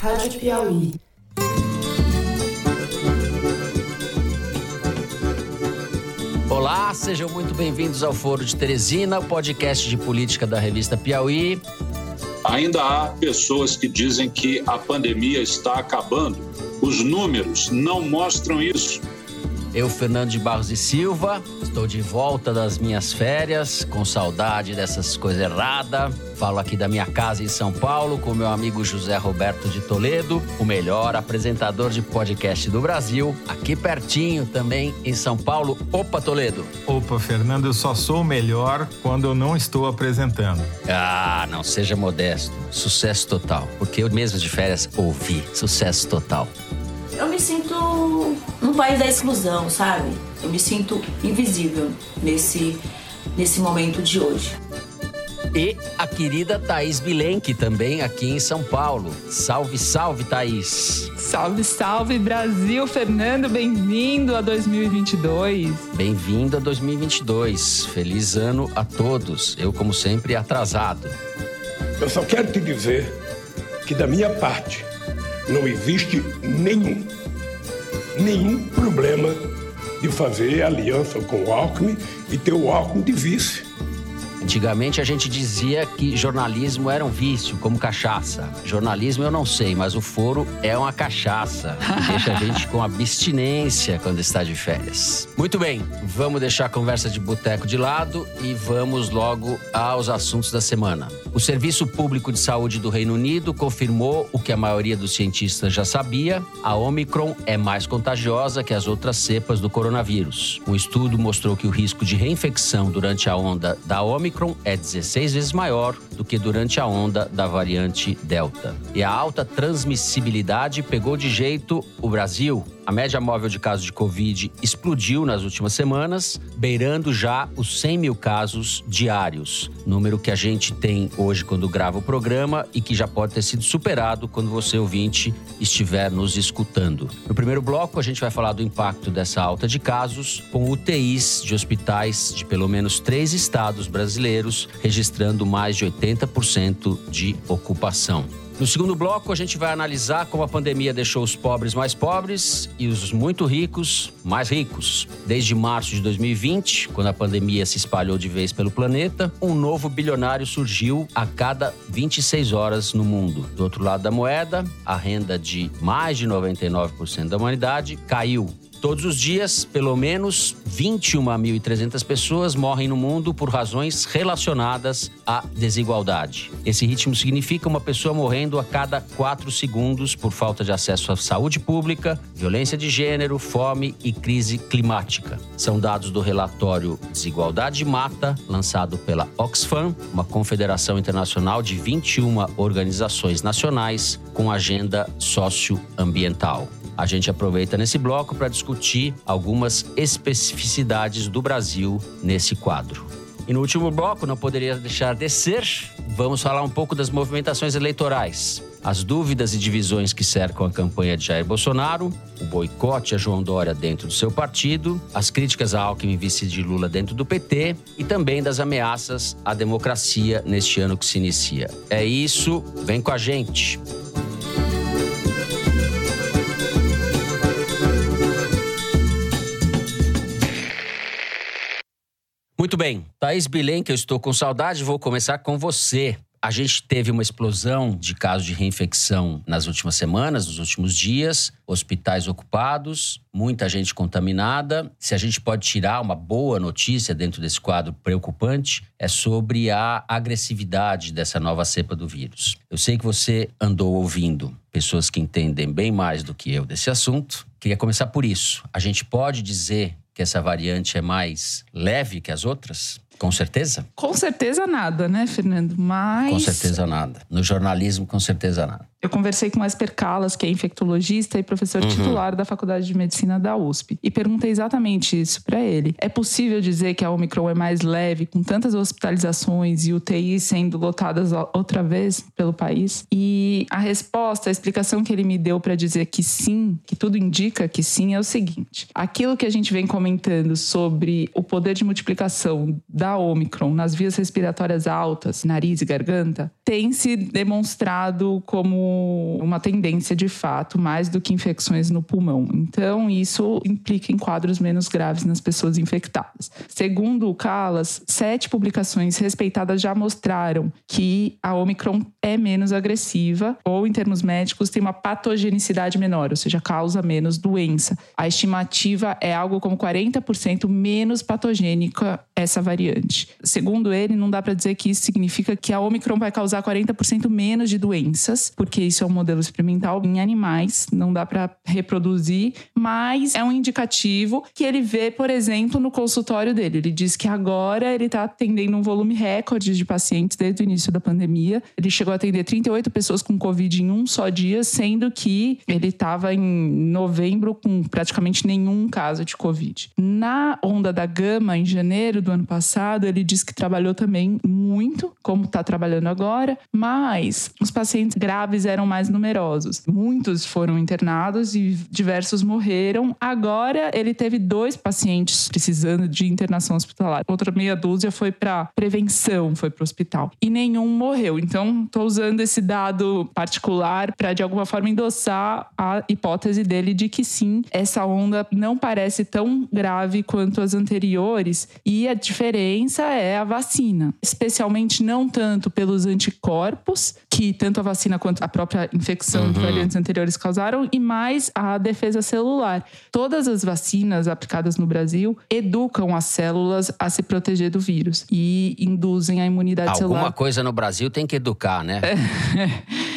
Rádio Piauí. Olá, sejam muito bem-vindos ao Foro de Teresina, o podcast de política da revista Piauí. Ainda há pessoas que dizem que a pandemia está acabando. Os números não mostram isso. Eu, Fernando de Barros e Silva, estou de volta das minhas férias, com saudade dessas coisas erradas. Falo aqui da minha casa em São Paulo com meu amigo José Roberto de Toledo, o melhor apresentador de podcast do Brasil, aqui pertinho também em São Paulo. Opa, Toledo! Opa, Fernando, eu só sou o melhor quando eu não estou apresentando. Ah, não seja modesto. Sucesso total. Porque eu mesmo de férias ouvi. Sucesso total. Eu me sinto num país da exclusão, sabe? Eu me sinto invisível nesse, nesse momento de hoje. E a querida Thaís Bilenque, também aqui em São Paulo. Salve, salve, Thaís! Salve, salve, Brasil! Fernando, bem-vindo a 2022. Bem-vindo a 2022. Feliz ano a todos. Eu, como sempre, atrasado. Eu só quero te dizer que, da minha parte, não existe nenhum, nenhum problema de fazer aliança com o Alckmin e ter o Alckmin de vice. Antigamente a gente dizia que jornalismo era um vício, como cachaça. Jornalismo eu não sei, mas o foro é uma cachaça. Que deixa a gente com abstinência quando está de férias. Muito bem, vamos deixar a conversa de boteco de lado e vamos logo aos assuntos da semana. O Serviço Público de Saúde do Reino Unido confirmou o que a maioria dos cientistas já sabia: a Omicron é mais contagiosa que as outras cepas do coronavírus. Um estudo mostrou que o risco de reinfecção durante a onda da Omicron É 16 vezes maior do que durante a onda da variante Delta. E a alta transmissibilidade pegou de jeito o Brasil. A média móvel de casos de Covid explodiu nas últimas semanas, beirando já os 100 mil casos diários. Número que a gente tem hoje quando grava o programa e que já pode ter sido superado quando você, ouvinte, estiver nos escutando. No primeiro bloco, a gente vai falar do impacto dessa alta de casos com UTIs de hospitais de pelo menos três estados brasileiros, registrando mais de 80% de ocupação. No segundo bloco, a gente vai analisar como a pandemia deixou os pobres mais pobres e os muito ricos mais ricos. Desde março de 2020, quando a pandemia se espalhou de vez pelo planeta, um novo bilionário surgiu a cada 26 horas no mundo. Do outro lado da moeda, a renda de mais de 99% da humanidade caiu Todos os dias, pelo menos 21.300 pessoas morrem no mundo por razões relacionadas à desigualdade. Esse ritmo significa uma pessoa morrendo a cada quatro segundos por falta de acesso à saúde pública, violência de gênero, fome e crise climática. São dados do relatório Desigualdade Mata, lançado pela Oxfam, uma confederação internacional de 21 organizações nacionais com agenda socioambiental. A gente aproveita nesse bloco para discutir algumas especificidades do Brasil nesse quadro. E no último bloco, não poderia deixar de ser, vamos falar um pouco das movimentações eleitorais. As dúvidas e divisões que cercam a campanha de Jair Bolsonaro, o boicote a João Dória dentro do seu partido, as críticas a Alckmin vice de Lula dentro do PT e também das ameaças à democracia neste ano que se inicia. É isso, vem com a gente. Muito bem. Thaís Bilen, que eu estou com saudade, vou começar com você. A gente teve uma explosão de casos de reinfecção nas últimas semanas, nos últimos dias, hospitais ocupados, muita gente contaminada. Se a gente pode tirar uma boa notícia dentro desse quadro preocupante, é sobre a agressividade dessa nova cepa do vírus. Eu sei que você andou ouvindo pessoas que entendem bem mais do que eu desse assunto. Queria começar por isso. A gente pode dizer que essa variante é mais leve que as outras? Com certeza? Com certeza nada, né, Fernando? Mas. Com certeza nada. No jornalismo, com certeza nada. Eu conversei com Esper Calas, que é infectologista e professor uhum. titular da Faculdade de Medicina da USP, e perguntei exatamente isso para ele. É possível dizer que a Omicron é mais leve, com tantas hospitalizações e UTIs sendo lotadas outra vez pelo país? E a resposta, a explicação que ele me deu para dizer que sim, que tudo indica que sim, é o seguinte: aquilo que a gente vem comentando sobre o poder de multiplicação da Omicron nas vias respiratórias altas, nariz e garganta, tem se demonstrado como uma tendência de fato, mais do que infecções no pulmão. Então, isso implica em quadros menos graves nas pessoas infectadas. Segundo o Calas, sete publicações respeitadas já mostraram que a Omicron é menos agressiva, ou em termos médicos, tem uma patogenicidade menor, ou seja, causa menos doença. A estimativa é algo como 40% menos patogênica essa variante. Segundo ele, não dá para dizer que isso significa que a Omicron vai causar 40% menos de doenças, porque isso é um modelo experimental em animais, não dá para reproduzir, mas é um indicativo que ele vê, por exemplo, no consultório dele. Ele diz que agora ele está atendendo um volume recorde de pacientes desde o início da pandemia. Ele chegou a atender 38 pessoas com Covid em um só dia, sendo que ele estava em novembro com praticamente nenhum caso de Covid. Na onda da gama, em janeiro do ano passado, ele disse que trabalhou também muito, como está trabalhando agora, mas os pacientes graves eram mais numerosos. Muitos foram internados e diversos morreram. Agora ele teve dois pacientes precisando de internação hospitalar. Outra meia dúzia foi para prevenção, foi para o hospital. E nenhum morreu. Então, estou usando esse dado particular para de alguma forma endossar a hipótese dele de que sim, essa onda não parece tão grave quanto as anteriores e a diferença é a vacina, especialmente não tanto pelos anticorpos, que tanto a vacina quanto a própria infecção uhum. de variantes anteriores causaram, e mais a defesa celular. Todas as vacinas aplicadas no Brasil educam as células a se proteger do vírus e induzem a imunidade Alguma celular. Alguma coisa no Brasil tem que educar, né?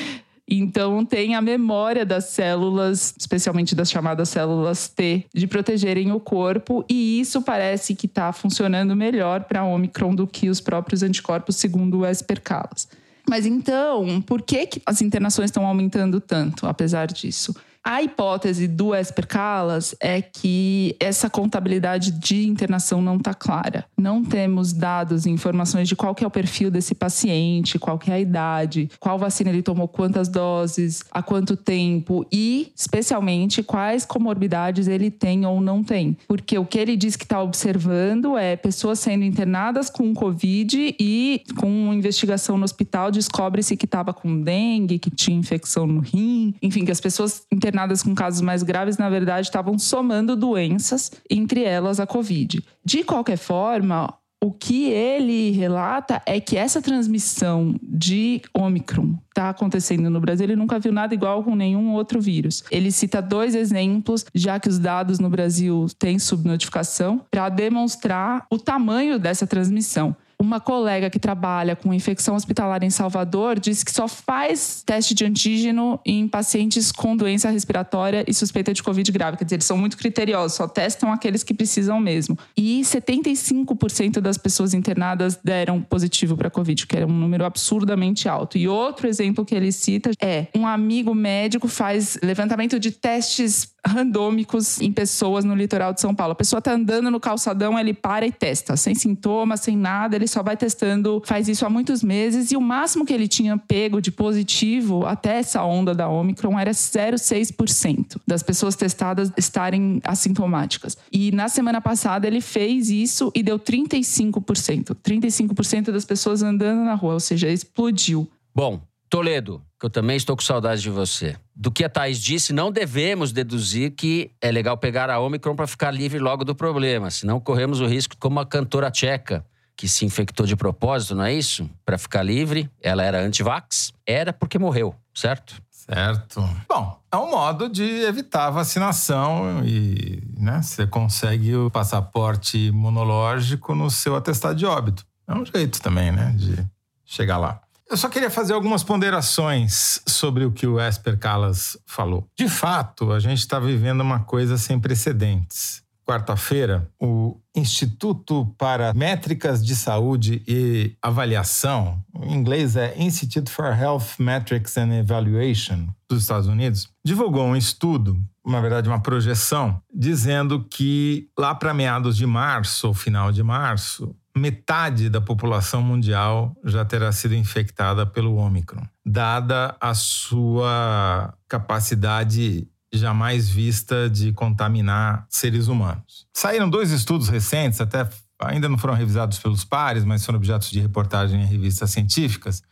Então, tem a memória das células, especialmente das chamadas células T, de protegerem o corpo, e isso parece que está funcionando melhor para a Omicron do que os próprios anticorpos, segundo o Espercalas. Mas então, por que, que as internações estão aumentando tanto, apesar disso? A hipótese do Esper Calas é que essa contabilidade de internação não está clara. Não temos dados e informações de qual é o perfil desse paciente, qual é a idade, qual vacina ele tomou, quantas doses, há quanto tempo e, especialmente, quais comorbidades ele tem ou não tem. Porque o que ele diz que está observando é pessoas sendo internadas com Covid e com investigação no hospital descobre-se que estava com dengue, que tinha infecção no rim, enfim, que as pessoas internadas com casos mais graves, na verdade, estavam somando doenças, entre elas a Covid. De qualquer forma, o que ele relata é que essa transmissão de Omicron está acontecendo no Brasil. Ele nunca viu nada igual com nenhum outro vírus. Ele cita dois exemplos, já que os dados no Brasil têm subnotificação, para demonstrar o tamanho dessa transmissão. Uma colega que trabalha com infecção hospitalar em Salvador disse que só faz teste de antígeno em pacientes com doença respiratória e suspeita de Covid grave. Quer dizer, eles são muito criteriosos, só testam aqueles que precisam mesmo. E 75% das pessoas internadas deram positivo para Covid, que era um número absurdamente alto. E outro exemplo que ele cita é um amigo médico faz levantamento de testes randômicos em pessoas no litoral de São Paulo. A pessoa está andando no calçadão, ele para e testa, sem sintomas, sem nada, ele só vai testando, faz isso há muitos meses e o máximo que ele tinha pego de positivo até essa onda da Omicron era 0,6% das pessoas testadas estarem assintomáticas. E na semana passada ele fez isso e deu 35%. 35% das pessoas andando na rua, ou seja, explodiu. Bom, Toledo, que eu também estou com saudade de você. Do que a Thaís disse, não devemos deduzir que é legal pegar a Omicron para ficar livre logo do problema, senão corremos o risco, como a cantora tcheca, que se infectou de propósito, não é isso? Para ficar livre, ela era anti-vax, era porque morreu, certo? Certo. Bom, é um modo de evitar a vacinação e né, você consegue o passaporte imunológico no seu atestado de óbito. É um jeito também, né, de chegar lá. Eu só queria fazer algumas ponderações sobre o que o Esper Calas falou. De fato, a gente está vivendo uma coisa sem precedentes. Quarta-feira, o Instituto para Métricas de Saúde e Avaliação, em inglês é Institute for Health Metrics and Evaluation, dos Estados Unidos, divulgou um estudo, na verdade uma projeção, dizendo que lá para meados de março ou final de março, metade da população mundial já terá sido infectada pelo Ômicron, dada a sua capacidade jamais vista de contaminar seres humanos. Saíram dois estudos recentes, até ainda não foram revisados pelos pares, mas foram objetos de reportagem em revistas científicas,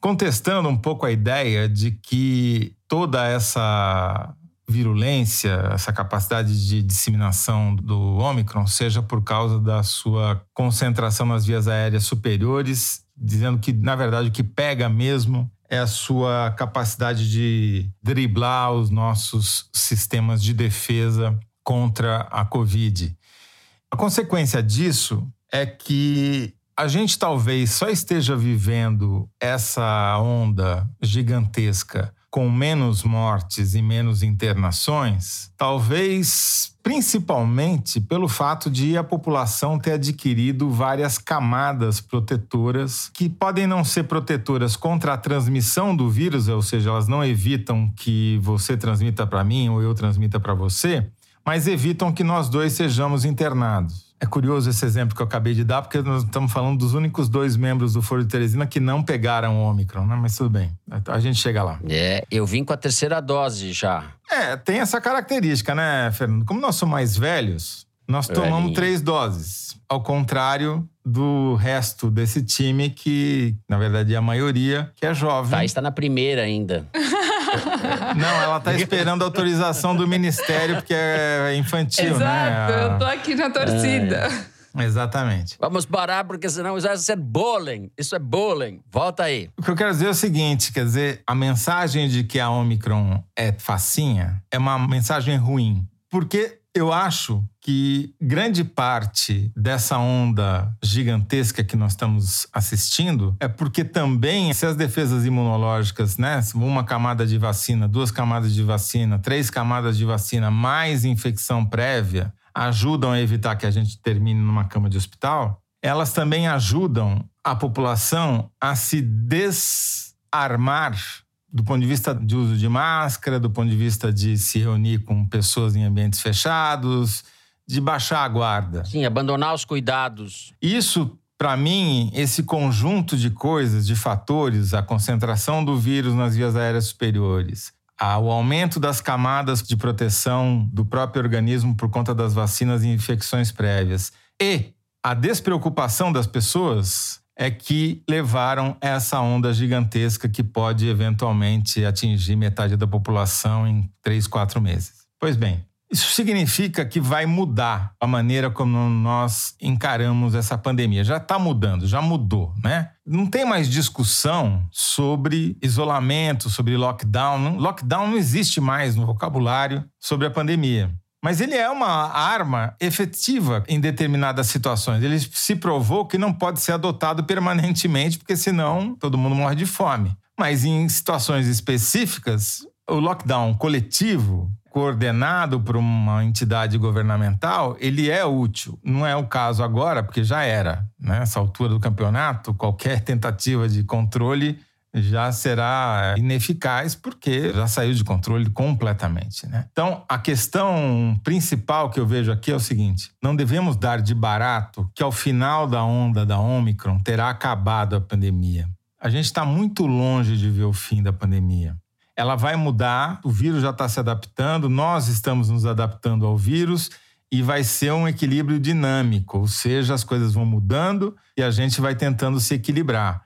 contestando um pouco a ideia de que toda essa virulência, essa capacidade de disseminação do Ômicron seja por causa da sua concentração nas vias aéreas superiores, dizendo que, na verdade, o que pega mesmo é a sua capacidade de driblar os nossos sistemas de defesa contra a Covid. A consequência disso é que a gente talvez só esteja vivendo essa onda gigantesca com menos mortes e menos internações, talvez principalmente pelo fato de a população ter adquirido várias camadas protetoras que podem não ser protetoras contra a transmissão do vírus, ou seja, elas não evitam que você transmita para mim ou eu transmita para você, mas evitam que nós dois sejamos internados. É curioso esse exemplo que eu acabei de dar, porque nós estamos falando dos únicos dois membros do Foro de Teresina que não pegaram o Ômicron, né? Mas tudo bem, a gente chega lá. É, eu vim com a terceira dose já. É, tem essa característica, né, Fernando? Como nós somos mais velhos, nós tomamos Velhinho. três doses. Ao contrário do resto desse time, que, na verdade, é a maioria, que é jovem. Tá, está na primeira ainda. Não, ela tá esperando a autorização do ministério, porque é infantil, Exato, né? Exato, eu tô aqui na torcida. É. Exatamente. Vamos parar, porque senão isso vai ser bullying. Isso é bullying. Volta aí. O que eu quero dizer é o seguinte: quer dizer, a mensagem de que a Omicron é facinha é uma mensagem ruim. Porque eu acho que grande parte dessa onda gigantesca que nós estamos assistindo é porque também, se as defesas imunológicas, né, uma camada de vacina, duas camadas de vacina, três camadas de vacina, mais infecção prévia, ajudam a evitar que a gente termine numa cama de hospital, elas também ajudam a população a se desarmar do ponto de vista de uso de máscara, do ponto de vista de se reunir com pessoas em ambientes fechados, de baixar a guarda. Sim, abandonar os cuidados. Isso, para mim, esse conjunto de coisas, de fatores, a concentração do vírus nas vias aéreas superiores, o aumento das camadas de proteção do próprio organismo por conta das vacinas e infecções prévias e a despreocupação das pessoas é que levaram essa onda gigantesca que pode eventualmente atingir metade da população em três, quatro meses. Pois bem, isso significa que vai mudar a maneira como nós encaramos essa pandemia. Já está mudando, já mudou, né? Não tem mais discussão sobre isolamento, sobre lockdown. Lockdown não existe mais no vocabulário sobre a pandemia. Mas ele é uma arma efetiva em determinadas situações. Ele se provou que não pode ser adotado permanentemente, porque senão todo mundo morre de fome. Mas em situações específicas, o lockdown coletivo, coordenado por uma entidade governamental, ele é útil. Não é o caso agora, porque já era. Nessa né? altura do campeonato, qualquer tentativa de controle já será ineficaz porque já saiu de controle completamente. Né? Então, a questão principal que eu vejo aqui é o seguinte: não devemos dar de barato que ao final da onda da Omicron terá acabado a pandemia. A gente está muito longe de ver o fim da pandemia. Ela vai mudar, o vírus já está se adaptando, nós estamos nos adaptando ao vírus e vai ser um equilíbrio dinâmico, ou seja, as coisas vão mudando e a gente vai tentando se equilibrar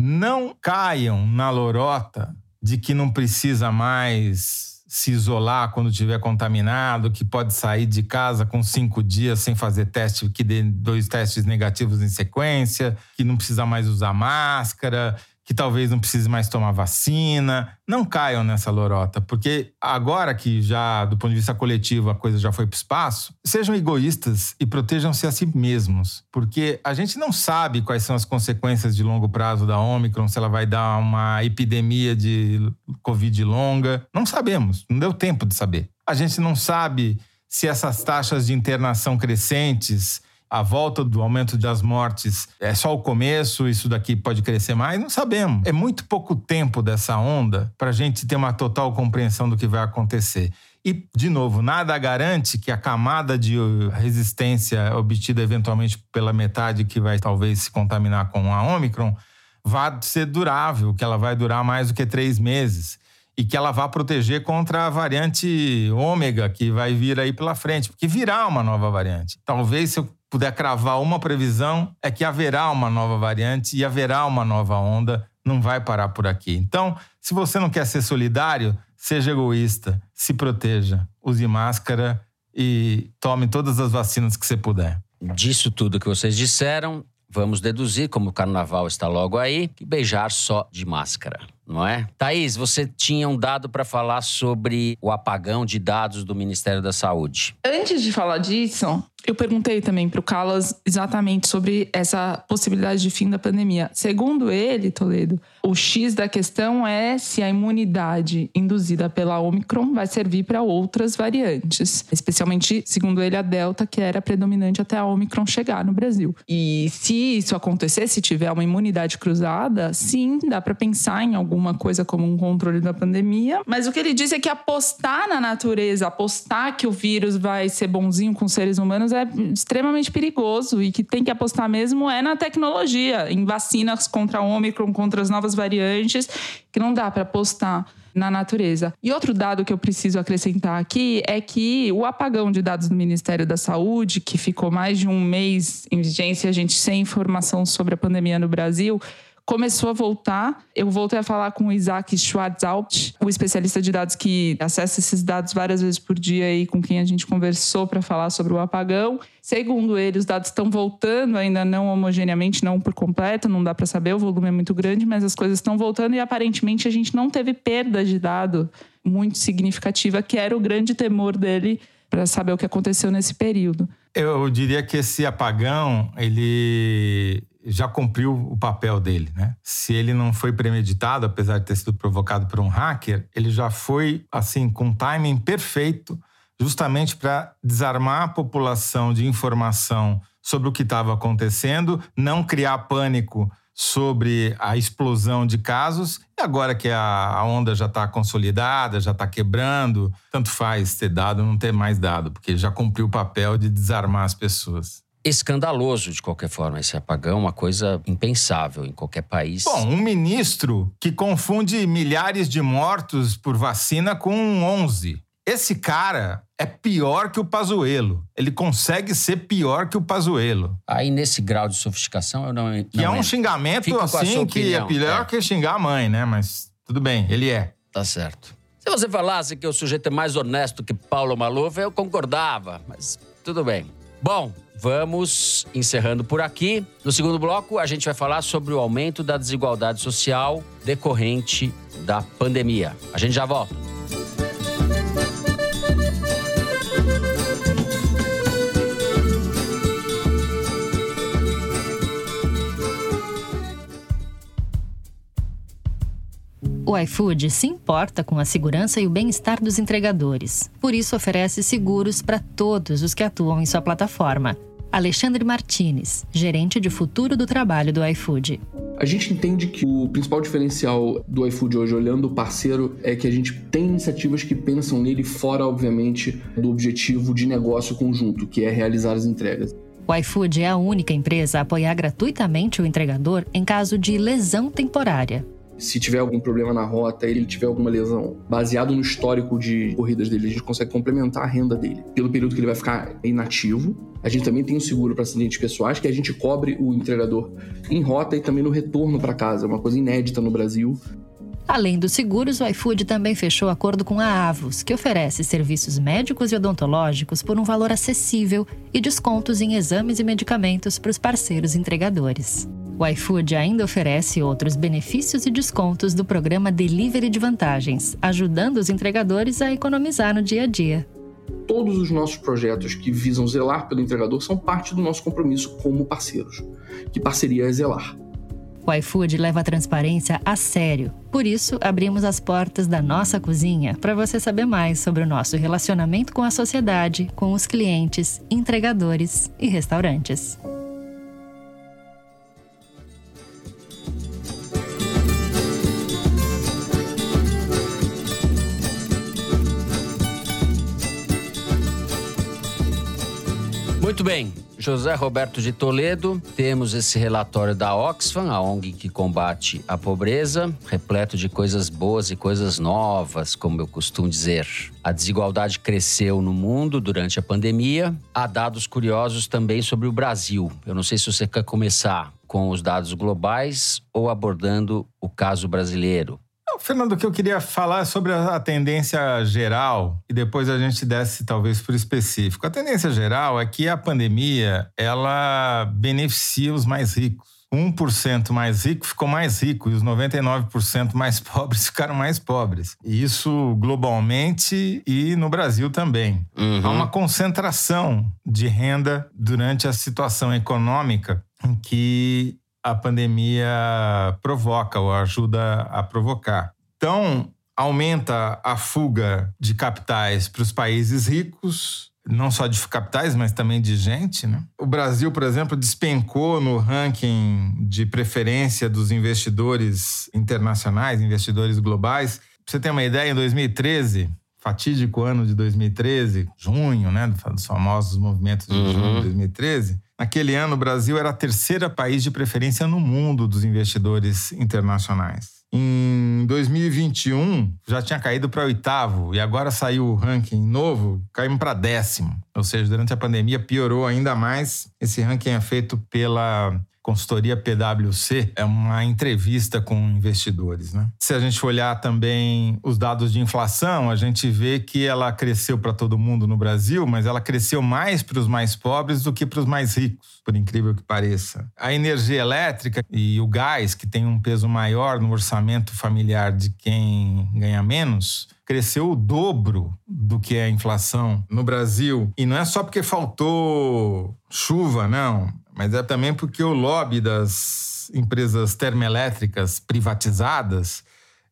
não caiam na lorota de que não precisa mais se isolar quando estiver contaminado, que pode sair de casa com cinco dias sem fazer teste, que dê dois testes negativos em sequência, que não precisa mais usar máscara, que talvez não precise mais tomar vacina. Não caiam nessa lorota, porque agora que já, do ponto de vista coletivo, a coisa já foi para o espaço, sejam egoístas e protejam-se a si mesmos, porque a gente não sabe quais são as consequências de longo prazo da Omicron, se ela vai dar uma epidemia de Covid longa. Não sabemos, não deu tempo de saber. A gente não sabe se essas taxas de internação crescentes a volta do aumento das mortes é só o começo, isso daqui pode crescer mais? Não sabemos. É muito pouco tempo dessa onda para a gente ter uma total compreensão do que vai acontecer. E, de novo, nada garante que a camada de resistência obtida eventualmente pela metade que vai talvez se contaminar com a Omicron vá ser durável, que ela vai durar mais do que três meses e que ela vá proteger contra a variante ômega que vai vir aí pela frente, porque virá uma nova variante. Talvez se eu puder cravar uma previsão, é que haverá uma nova variante e haverá uma nova onda não vai parar por aqui. Então, se você não quer ser solidário, seja egoísta, se proteja, use máscara e tome todas as vacinas que você puder. Disso tudo que vocês disseram, vamos deduzir, como o carnaval está logo aí, que beijar só de máscara, não é? Thaís, você tinha um dado para falar sobre o apagão de dados do Ministério da Saúde. Antes de falar disso, eu perguntei também para o Calas exatamente sobre essa possibilidade de fim da pandemia. Segundo ele, Toledo, o X da questão é se a imunidade induzida pela Omicron vai servir para outras variantes, especialmente, segundo ele, a Delta, que era predominante até a Omicron chegar no Brasil. E se isso acontecer, se tiver uma imunidade cruzada, sim, dá para pensar em alguma coisa como um controle da pandemia. Mas o que ele diz é que apostar na natureza, apostar que o vírus vai ser bonzinho com seres humanos é extremamente perigoso e que tem que apostar mesmo é na tecnologia, em vacinas contra a Omicron, contra as novas variantes, que não dá para apostar na natureza. E outro dado que eu preciso acrescentar aqui é que o apagão de dados do Ministério da Saúde, que ficou mais de um mês em vigência, a gente sem informação sobre a pandemia no Brasil, começou a voltar. Eu voltei a falar com o Isaac Schwarzalt, o especialista de dados que acessa esses dados várias vezes por dia e com quem a gente conversou para falar sobre o apagão. Segundo ele, os dados estão voltando, ainda não homogeneamente, não por completo, não dá para saber, o volume é muito grande, mas as coisas estão voltando e aparentemente a gente não teve perda de dado muito significativa, que era o grande temor dele para saber o que aconteceu nesse período. Eu diria que esse apagão, ele já cumpriu o papel dele, né? Se ele não foi premeditado, apesar de ter sido provocado por um hacker, ele já foi assim com um timing perfeito, justamente para desarmar a população de informação sobre o que estava acontecendo, não criar pânico sobre a explosão de casos. E agora que a onda já está consolidada, já está quebrando, tanto faz ter dado ou não ter mais dado, porque já cumpriu o papel de desarmar as pessoas escandaloso de qualquer forma esse apagão, uma coisa impensável em qualquer país. Bom, um ministro que confunde milhares de mortos por vacina com 11. Esse cara é pior que o Pazuello. Ele consegue ser pior que o Pazuello. Aí nesse grau de sofisticação eu não, não Que é um xingamento Fico assim que é pior é. que xingar a mãe, né? Mas tudo bem, ele é. Tá certo. Se você falasse que o sujeito é mais honesto que Paulo Maluf, eu concordava, mas tudo bem. Bom, vamos encerrando por aqui. No segundo bloco, a gente vai falar sobre o aumento da desigualdade social decorrente da pandemia. A gente já volta. O iFood se importa com a segurança e o bem-estar dos entregadores. Por isso, oferece seguros para todos os que atuam em sua plataforma. Alexandre Martinez, gerente de futuro do trabalho do iFood. A gente entende que o principal diferencial do iFood hoje, olhando o parceiro, é que a gente tem iniciativas que pensam nele fora, obviamente, do objetivo de negócio conjunto, que é realizar as entregas. O iFood é a única empresa a apoiar gratuitamente o entregador em caso de lesão temporária se tiver algum problema na rota, ele tiver alguma lesão, baseado no histórico de corridas dele, a gente consegue complementar a renda dele pelo período que ele vai ficar inativo. A gente também tem um seguro para acidentes pessoais que a gente cobre o entregador em rota e também no retorno para casa, é uma coisa inédita no Brasil. Além dos seguros, o iFood também fechou acordo com a Avos, que oferece serviços médicos e odontológicos por um valor acessível e descontos em exames e medicamentos para os parceiros entregadores. O iFood ainda oferece outros benefícios e descontos do programa Delivery de Vantagens, ajudando os entregadores a economizar no dia a dia. Todos os nossos projetos que visam zelar pelo entregador são parte do nosso compromisso como parceiros. Que parceria é zelar? O iFood leva a transparência a sério. Por isso, abrimos as portas da nossa cozinha para você saber mais sobre o nosso relacionamento com a sociedade, com os clientes, entregadores e restaurantes. Muito bem. José Roberto de Toledo, temos esse relatório da Oxfam, a ONG que combate a pobreza, repleto de coisas boas e coisas novas, como eu costumo dizer. A desigualdade cresceu no mundo durante a pandemia. Há dados curiosos também sobre o Brasil. Eu não sei se você quer começar com os dados globais ou abordando o caso brasileiro? Fernando, o que eu queria falar é sobre a tendência geral e depois a gente desce talvez por específico. A tendência geral é que a pandemia ela beneficia os mais ricos. 1% mais rico ficou mais rico e os 99% mais pobres ficaram mais pobres. Isso globalmente e no Brasil também. Uhum. Há uma concentração de renda durante a situação econômica em que a pandemia provoca ou ajuda a provocar. Então, aumenta a fuga de capitais para os países ricos, não só de capitais, mas também de gente. Né? O Brasil, por exemplo, despencou no ranking de preferência dos investidores internacionais, investidores globais. Pra você ter uma ideia, em 2013, fatídico ano de 2013, junho, né, dos famosos movimentos de Uhum. junho de 2013, naquele ano o Brasil era a terceira país de preferência no mundo dos investidores internacionais. Em 2021 já tinha caído para oitavo e agora saiu o ranking novo, caímos para décimo. Ou seja, durante a pandemia piorou ainda mais. Esse ranking é feito pela consultoria PwC, é uma entrevista com investidores. Né? Se a gente olhar também os dados de inflação, a gente vê que ela cresceu para todo mundo no Brasil, mas ela cresceu mais para os mais pobres do que para os mais ricos, por incrível que pareça. A energia elétrica e o gás, que tem um peso maior no orçamento familiar de quem ganha menos, cresceu o dobro do que é a inflação no Brasil. E não é só porque faltou chuva, não, mas é também porque o lobby das empresas termoelétricas privatizadas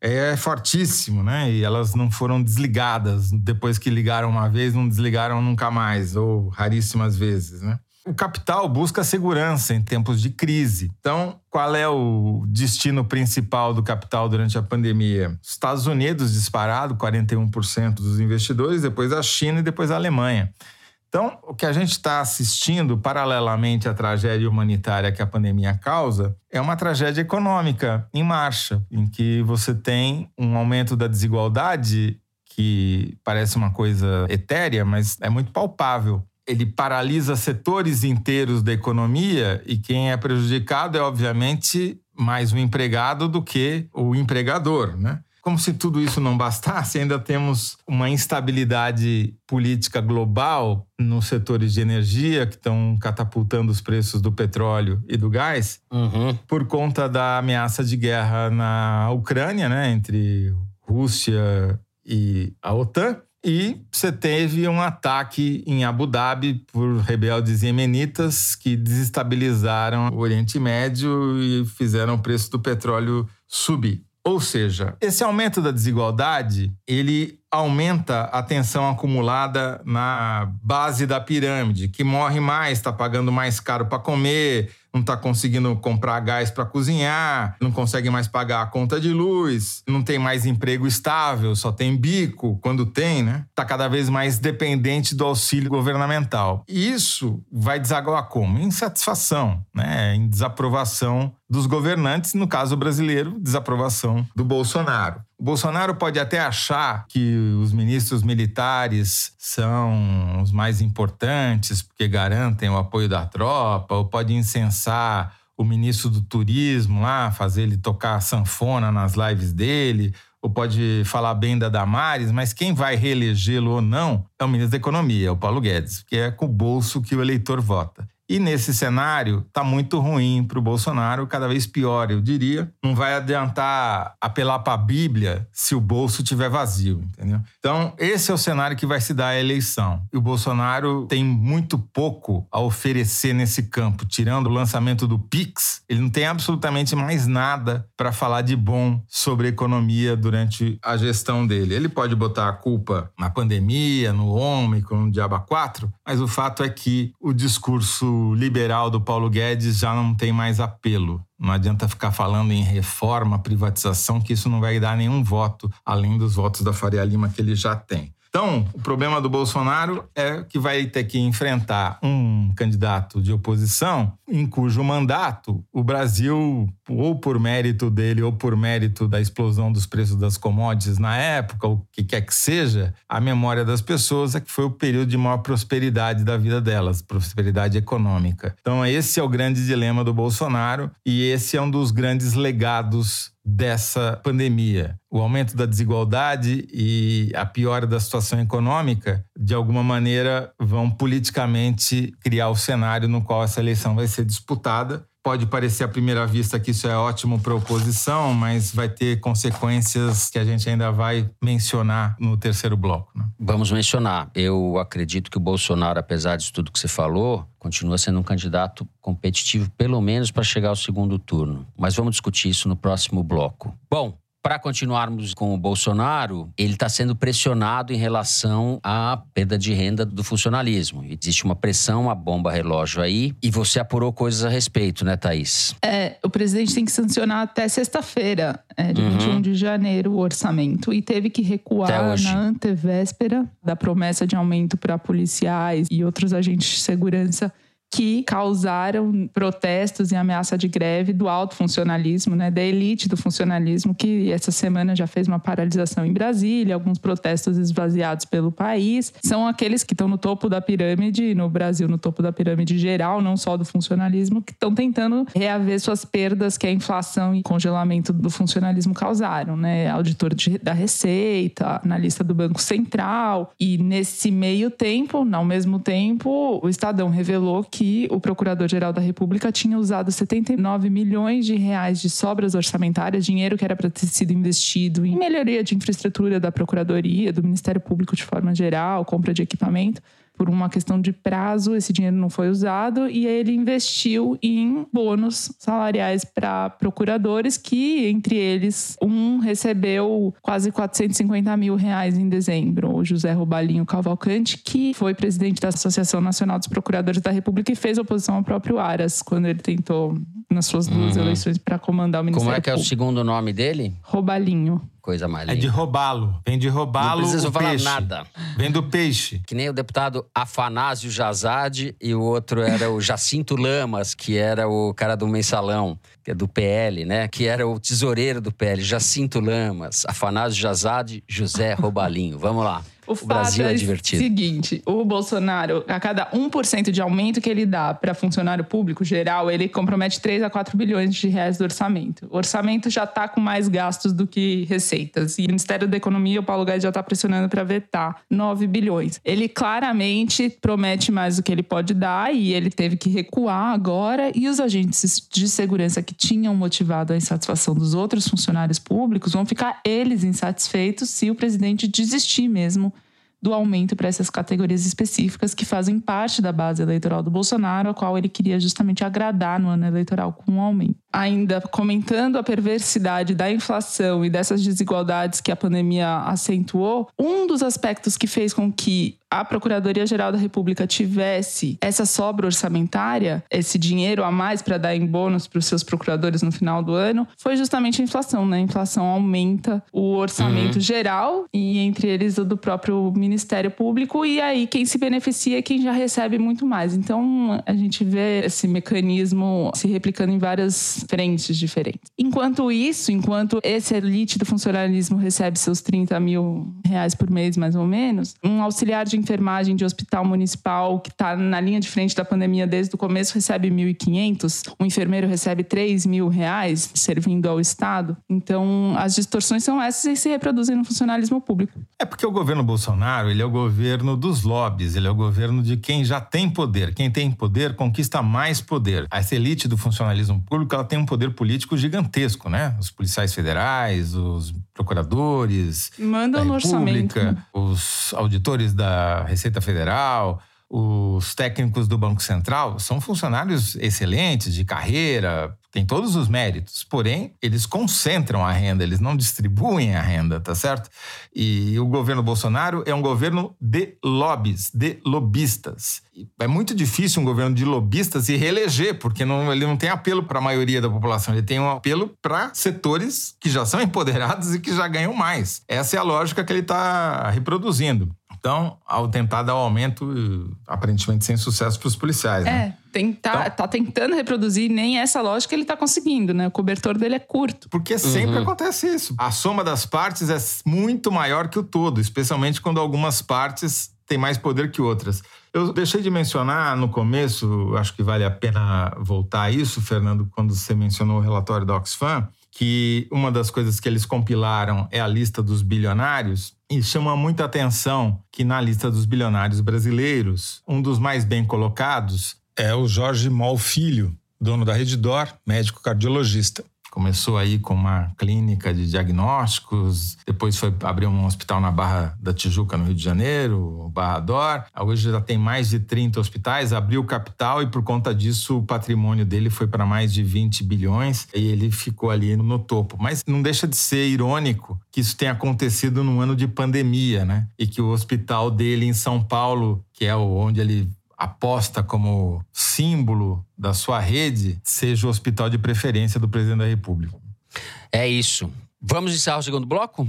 é fortíssimo, né? E elas não foram desligadas. Depois que ligaram uma vez, não desligaram nunca mais, ou raríssimas vezes, né? O capital busca segurança em tempos de crise. Então, qual é o destino principal do capital durante a pandemia? Estados Unidos disparado, 41% dos investidores, depois a China e depois a Alemanha. Então, o que a gente está assistindo, paralelamente à tragédia humanitária que a pandemia causa, é uma tragédia econômica em marcha, em que você tem um aumento da desigualdade que parece uma coisa etérea, mas é muito palpável. Ele paralisa setores inteiros da economia e quem é prejudicado é, obviamente, mais o empregado do que o empregador, né? Como se tudo isso não bastasse, ainda temos uma instabilidade política global nos setores de energia que estão catapultando os preços do petróleo e do gás Uhum. por conta da ameaça de guerra na Ucrânia, né, entre Rússia e a OTAN. E você teve um ataque em Abu Dhabi por rebeldes iemenitas que desestabilizaram o Oriente Médio e fizeram o preço do petróleo subir. Ou seja, esse aumento da desigualdade, ele aumenta a tensão acumulada na base da pirâmide, que morre mais, está pagando mais caro para comer, não está conseguindo comprar gás para cozinhar, não consegue mais pagar a conta de luz, não tem mais emprego estável, só tem bico quando tem, né? Está cada vez mais dependente do auxílio governamental. E isso vai desaguar como? Insatisfação, né? em desaprovação dos governantes, no caso brasileiro, desaprovação do Bolsonaro. O Bolsonaro pode até achar que os ministros militares são os mais importantes porque garantem o apoio da tropa, ou pode incensar o ministro do turismo lá, fazer ele tocar sanfona nas lives dele, ou pode falar bem da Damares, mas quem vai reelegê-lo ou não é o ministro da Economia, é o Paulo Guedes, que é com o bolso que o eleitor vota. E nesse cenário, está muito ruim para o Bolsonaro, cada vez pior, eu diria. Não vai adiantar apelar para a Bíblia se o bolso estiver vazio, entendeu? Então, esse é o cenário que vai se dar à eleição. E o Bolsonaro tem muito pouco a oferecer nesse campo. Tirando o lançamento do Pix, ele não tem absolutamente mais nada para falar de bom sobre economia durante a gestão dele. Ele pode botar a culpa na pandemia, no Ômicron, no Diaba 4, mas o fato é que o discurso liberal do Paulo Guedes já não tem mais apelo. Não adianta ficar falando em reforma, privatização, que isso não vai dar nenhum voto, além dos votos da Faria Lima que ele já tem. Então, o problema do Bolsonaro é que vai ter que enfrentar um candidato de oposição em cujo mandato o Brasil, ou por mérito dele, ou por mérito da explosão dos preços das commodities na época, o que quer que seja, a memória das pessoas é que foi o período de maior prosperidade da vida delas, prosperidade econômica. Então, esse é o grande dilema do Bolsonaro e esse é um dos grandes legados dessa pandemia. O aumento da desigualdade e a piora da situação econômica, de alguma maneira, vão politicamente criar o cenário no qual essa eleição vai ser disputada. Pode parecer à primeira vista que isso é ótimo para oposição, mas vai ter consequências que a gente ainda vai mencionar no terceiro bloco. Né? Vamos mencionar. Eu acredito que o Bolsonaro, apesar disso tudo que você falou, continua sendo um candidato competitivo, pelo menos para chegar ao segundo turno. Mas vamos discutir isso no próximo bloco. Bom, para continuarmos com o Bolsonaro, ele está sendo pressionado em relação à perda de renda do funcionalismo. Existe uma pressão, uma bomba relógio aí, e você apurou coisas a respeito, né, Thaís? É, o presidente tem que sancionar até sexta-feira, é, de uhum. 21 de janeiro, o orçamento, e teve que recuar na antevéspera da promessa de aumento para policiais e outros agentes de segurança que causaram protestos e ameaça de greve do alto funcionalismo, né, da elite do funcionalismo, que essa semana já fez uma paralisação em Brasília, alguns protestos esvaziados pelo país. São aqueles que estão no topo da pirâmide, no Brasil, no topo da pirâmide geral, não só do funcionalismo, que estão tentando reaver suas perdas que a inflação e congelamento do funcionalismo causaram, né? Auditor de, da Receita, analista do Banco Central. E nesse meio tempo, ao mesmo tempo, o Estadão revelou que que o Procurador-Geral da República tinha usado 79 milhões de reais de sobras orçamentárias, dinheiro que era para ter sido investido em melhoria de infraestrutura da Procuradoria, do Ministério Público de forma geral, compra de equipamento por uma questão de prazo, esse dinheiro não foi usado e ele investiu em bônus salariais para procuradores, que entre eles um recebeu quase 450 mil reais em dezembro, o José Robalinho Cavalcante, que foi presidente da Associação Nacional dos Procuradores da República e fez oposição ao próprio Aras quando ele tentou nas suas duas uhum. eleições para comandar o Ministério Como é que é o segundo nome dele? Robalinho coisa mais linda. É de roubá-lo. Vem de roubá-lo. Não preciso falar peixe. nada. Vem do peixe. Que nem o deputado Afanásio Jazade e o outro era o Jacinto Lamas, que era o cara do mensalão, que é do PL, né? Que era o tesoureiro do PL, Jacinto Lamas, Afanásio Jazade, José Robalinho. Vamos lá. O, o Brasil é, é divertido. seguinte: o Bolsonaro, a cada 1% de aumento que ele dá para funcionário público geral, ele compromete 3 a 4 bilhões de reais do orçamento. O orçamento já está com mais gastos do que receitas. E o Ministério da Economia, o Paulo Guedes já está pressionando para vetar 9 bilhões. Ele claramente promete mais do que ele pode dar e ele teve que recuar agora. E os agentes de segurança que tinham motivado a insatisfação dos outros funcionários públicos vão ficar eles insatisfeitos se o presidente desistir mesmo do aumento para essas categorias específicas que fazem parte da base eleitoral do Bolsonaro, a qual ele queria justamente agradar no ano eleitoral com o um aumento. Ainda comentando a perversidade da inflação e dessas desigualdades que a pandemia acentuou, um dos aspectos que fez com que a Procuradoria-Geral da República tivesse essa sobra orçamentária, esse dinheiro a mais para dar em bônus para os seus procuradores no final do ano, foi justamente a inflação, né? A inflação aumenta o orçamento uhum. geral e entre eles o do próprio Ministério Público e aí quem se beneficia é quem já recebe muito mais. Então a gente vê esse mecanismo se replicando em várias frentes diferentes. Enquanto isso, enquanto esse elite do funcionalismo recebe seus 30 mil reais por mês mais ou menos, um auxiliar de enfermagem de hospital municipal que está na linha de frente da pandemia desde o começo recebe 1.500, um enfermeiro recebe 3 mil reais servindo ao Estado. Então, as distorções são essas e se reproduzem no funcionalismo público. É porque o governo Bolsonaro ele é o governo dos lobbies, ele é o governo de quem já tem poder. Quem tem poder conquista mais poder. Essa elite do funcionalismo público ela tem um poder político gigantesco, né? Os policiais federais, os procuradores, Mandam no orçamento. os auditores da Receita Federal, os técnicos do Banco Central são funcionários excelentes, de carreira, têm todos os méritos, porém, eles concentram a renda, eles não distribuem a renda, tá certo? E o governo Bolsonaro é um governo de lobbies, de lobistas. É muito difícil um governo de lobistas se reeleger, porque não, ele não tem apelo para a maioria da população, ele tem um apelo para setores que já são empoderados e que já ganham mais. Essa é a lógica que ele está reproduzindo. Então, ao tentar dar o aumento, aparentemente sem sucesso para os policiais. É, né? tentar, então, tá tentando reproduzir, nem essa lógica ele tá conseguindo, né? O cobertor dele é curto. Porque sempre uhum. acontece isso. A soma das partes é muito maior que o todo, especialmente quando algumas partes têm mais poder que outras. Eu deixei de mencionar no começo, acho que vale a pena voltar a isso, Fernando, quando você mencionou o relatório da Oxfam, que uma das coisas que eles compilaram é a lista dos bilionários. E chama muita atenção que na lista dos bilionários brasileiros, um dos mais bem colocados é o Jorge Mol Filho, dono da Reddor, médico cardiologista. Começou aí com uma clínica de diagnósticos, depois foi abrir um hospital na Barra da Tijuca, no Rio de Janeiro, Barra Dor. Hoje já tem mais de 30 hospitais, abriu capital e por conta disso o patrimônio dele foi para mais de 20 bilhões e ele ficou ali no topo. Mas não deixa de ser irônico que isso tenha acontecido num ano de pandemia, né? E que o hospital dele em São Paulo, que é onde ele aposta como símbolo da sua rede seja o hospital de preferência do presidente da República. É isso. Vamos encerrar o segundo bloco?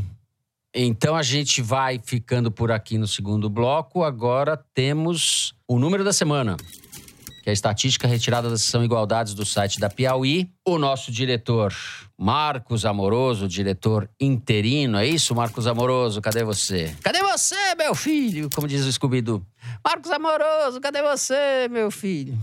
Então a gente vai ficando por aqui no segundo bloco. Agora temos o número da semana que é a estatística retirada da sessão Igualdades do site da Piauí. O nosso diretor, Marcos Amoroso, diretor interino, é isso, Marcos Amoroso? Cadê você? Cadê você, meu filho? Como diz o Scooby-Doo. Marcos Amoroso, cadê você, meu filho?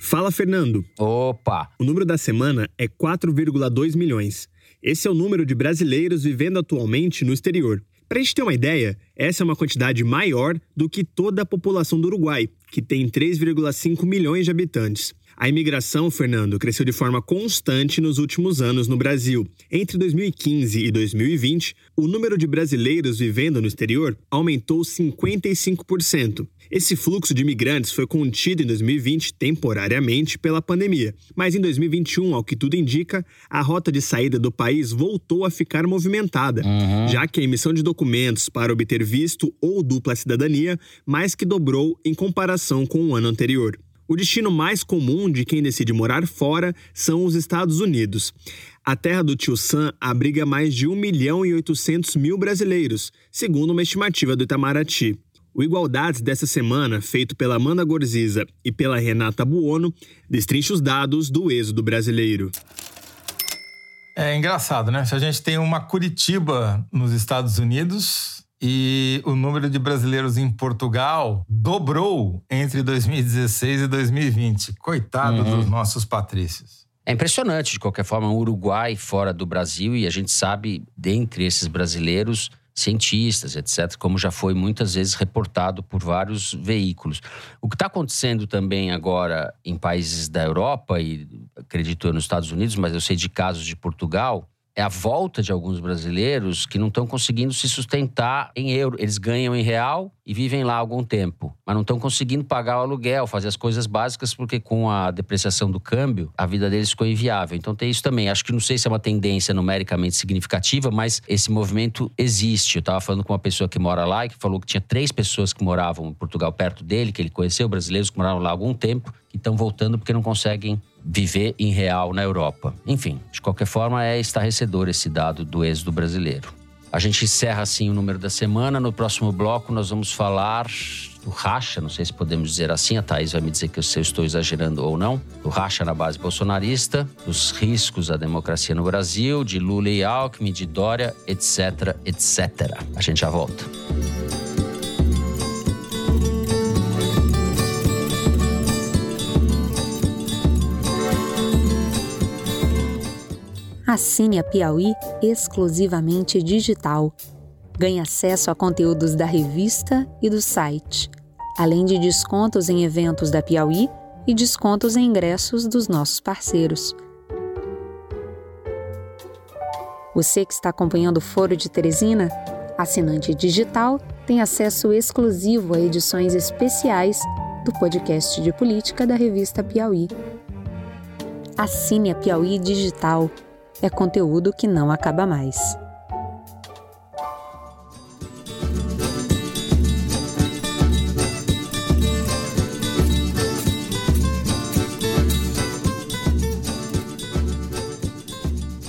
Fala, Fernando. Opa! O número da semana é 4,2 milhões. Esse é o número de brasileiros vivendo atualmente no exterior. Para a gente ter uma ideia, essa é uma quantidade maior do que toda a população do Uruguai, que tem 3,5 milhões de habitantes. A imigração, Fernando, cresceu de forma constante nos últimos anos no Brasil. Entre 2015 e 2020, o número de brasileiros vivendo no exterior aumentou 55%. Esse fluxo de imigrantes foi contido em 2020 temporariamente pela pandemia, mas em 2021, ao que tudo indica, a rota de saída do país voltou a ficar movimentada, uhum. já que a emissão de documentos para obter visto ou dupla cidadania mais que dobrou em comparação com o ano anterior. O destino mais comum de quem decide morar fora são os Estados Unidos. A terra do tio Sam abriga mais de 1 milhão e 800 mil brasileiros, segundo uma estimativa do Itamaraty. O Igualdades dessa semana, feito pela Amanda Gorziza e pela Renata Buono, destrincha os dados do êxodo brasileiro. É engraçado, né? Se a gente tem uma Curitiba nos Estados Unidos, e o número de brasileiros em Portugal dobrou entre 2016 e 2020. Coitado uhum. dos nossos patrícios. É impressionante, de qualquer forma, o Uruguai fora do Brasil, e a gente sabe, dentre esses brasileiros, cientistas, etc., como já foi muitas vezes reportado por vários veículos. O que está acontecendo também agora em países da Europa, e acredito nos Estados Unidos, mas eu sei de casos de Portugal, é a volta de alguns brasileiros que não estão conseguindo se sustentar em euro. Eles ganham em real e vivem lá algum tempo, mas não estão conseguindo pagar o aluguel, fazer as coisas básicas, porque com a depreciação do câmbio, a vida deles ficou inviável. Então tem isso também. Acho que não sei se é uma tendência numericamente significativa, mas esse movimento existe. Eu estava falando com uma pessoa que mora lá e que falou que tinha três pessoas que moravam em Portugal perto dele, que ele conheceu, brasileiros que moraram lá há algum tempo, que estão voltando porque não conseguem viver em real na Europa. Enfim, de qualquer forma, é estarrecedor esse dado do êxodo brasileiro. A gente encerra assim o número da semana. No próximo bloco, nós vamos falar do racha, não sei se podemos dizer assim, a Thaís vai me dizer que eu estou exagerando ou não, do racha na base bolsonarista, dos riscos à democracia no Brasil, de Lula e Alckmin, de Dória, etc, etc. A gente já volta. Assine a Piauí exclusivamente digital. Ganhe acesso a conteúdos da revista e do site, além de descontos em eventos da Piauí e descontos em ingressos dos nossos parceiros. Você que está acompanhando o Foro de Teresina, assinante digital, tem acesso exclusivo a edições especiais do podcast de política da revista Piauí. Assine a Piauí Digital é conteúdo que não acaba mais.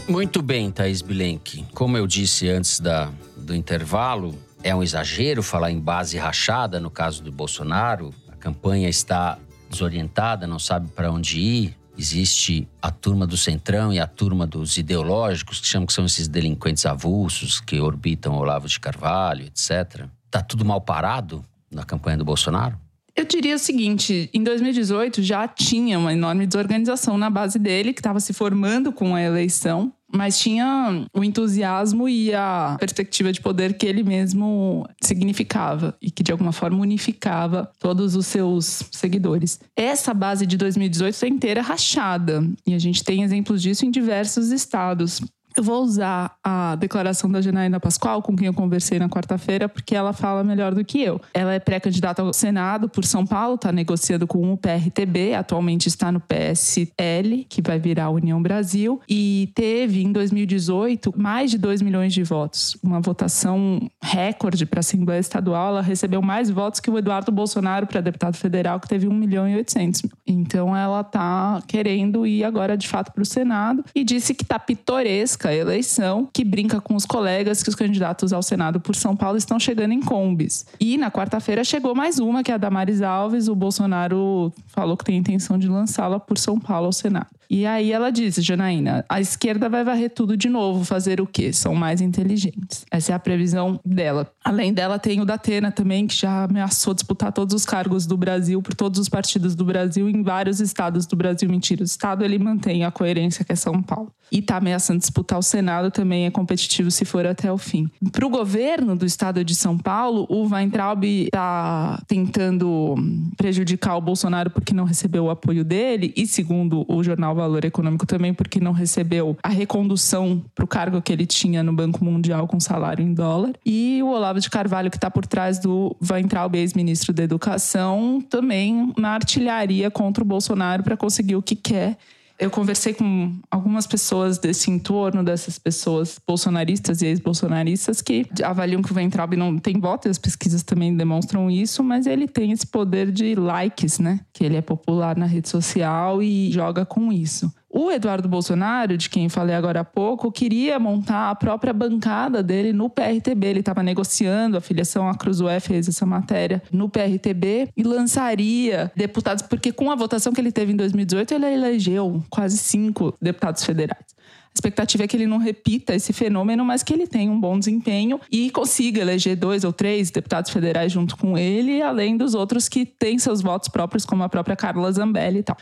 Muito bem, Thaís Bilenque. Como eu disse antes da, do intervalo, É um exagero falar em base rachada no caso do Bolsonaro? A campanha está desorientada, não sabe para onde ir. Existe a turma do centrão e a turma dos ideológicos, que chamam que são esses delinquentes avulsos que orbitam Olavo de Carvalho, etc. Tá tudo mal parado na campanha do Bolsonaro? Eu diria o seguinte: em 2018 já tinha uma enorme desorganização na base dele, que estava se formando com a eleição mas tinha o entusiasmo e a perspectiva de poder que ele mesmo significava e que de alguma forma unificava todos os seus seguidores. Essa base de 2018 é inteira rachada e a gente tem exemplos disso em diversos estados. Eu vou usar a declaração da Janaína Pascoal, com quem eu conversei na quarta-feira, porque ela fala melhor do que eu. Ela é pré-candidata ao Senado por São Paulo, está negociando com o PRTB, atualmente está no PSL, que vai virar União Brasil, e teve em 2018 mais de 2 milhões de votos. Uma votação recorde para a Assembleia Estadual. Ela recebeu mais votos que o Eduardo Bolsonaro para deputado federal, que teve 1 milhão e 800 mil. Então ela está querendo ir agora de fato para o Senado e disse que está pitoresca a eleição, que brinca com os colegas que os candidatos ao Senado por São Paulo estão chegando em combis. E na quarta-feira chegou mais uma, que é a Damares Alves. O Bolsonaro falou que tem intenção de lançá-la por São Paulo ao Senado. E aí ela disse, Janaína, a esquerda vai varrer tudo de novo, fazer o quê? São mais inteligentes. Essa é a previsão dela. Além dela, tem o Datena também, que já ameaçou disputar todos os cargos do Brasil por todos os partidos do Brasil em vários estados do Brasil. Mentira, o estado ele mantém a coerência que é São Paulo. E está ameaçando disputar o Senado também é competitivo se for até o fim. Para o governo do estado de São Paulo, o Weintraub está tentando prejudicar o Bolsonaro porque não recebeu o apoio dele e, segundo o jornal valor econômico também porque não recebeu a recondução para o cargo que ele tinha no Banco Mundial com salário em dólar. E o Olavo de Carvalho, que está por trás do Weintraub, ex-ministro da Educação, também na artilharia contra o Bolsonaro para conseguir o que quer eu conversei com algumas pessoas desse entorno, dessas pessoas bolsonaristas e ex-bolsonaristas, que avaliam que o Ventralb não tem voto, e as pesquisas também demonstram isso, mas ele tem esse poder de likes, né? Que ele é popular na rede social e joga com isso. O Eduardo Bolsonaro, de quem falei agora há pouco, queria montar a própria bancada dele no PRTB. Ele estava negociando, a filiação à Cruzoé fez essa matéria no PRTB e lançaria deputados, porque com a votação que ele teve em 2018, ele elegeu quase cinco deputados federais. A expectativa é que ele não repita esse fenômeno, mas que ele tenha um bom desempenho e consiga eleger dois ou três deputados federais junto com ele, além dos outros que têm seus votos próprios, como a própria Carla Zambelli e tal.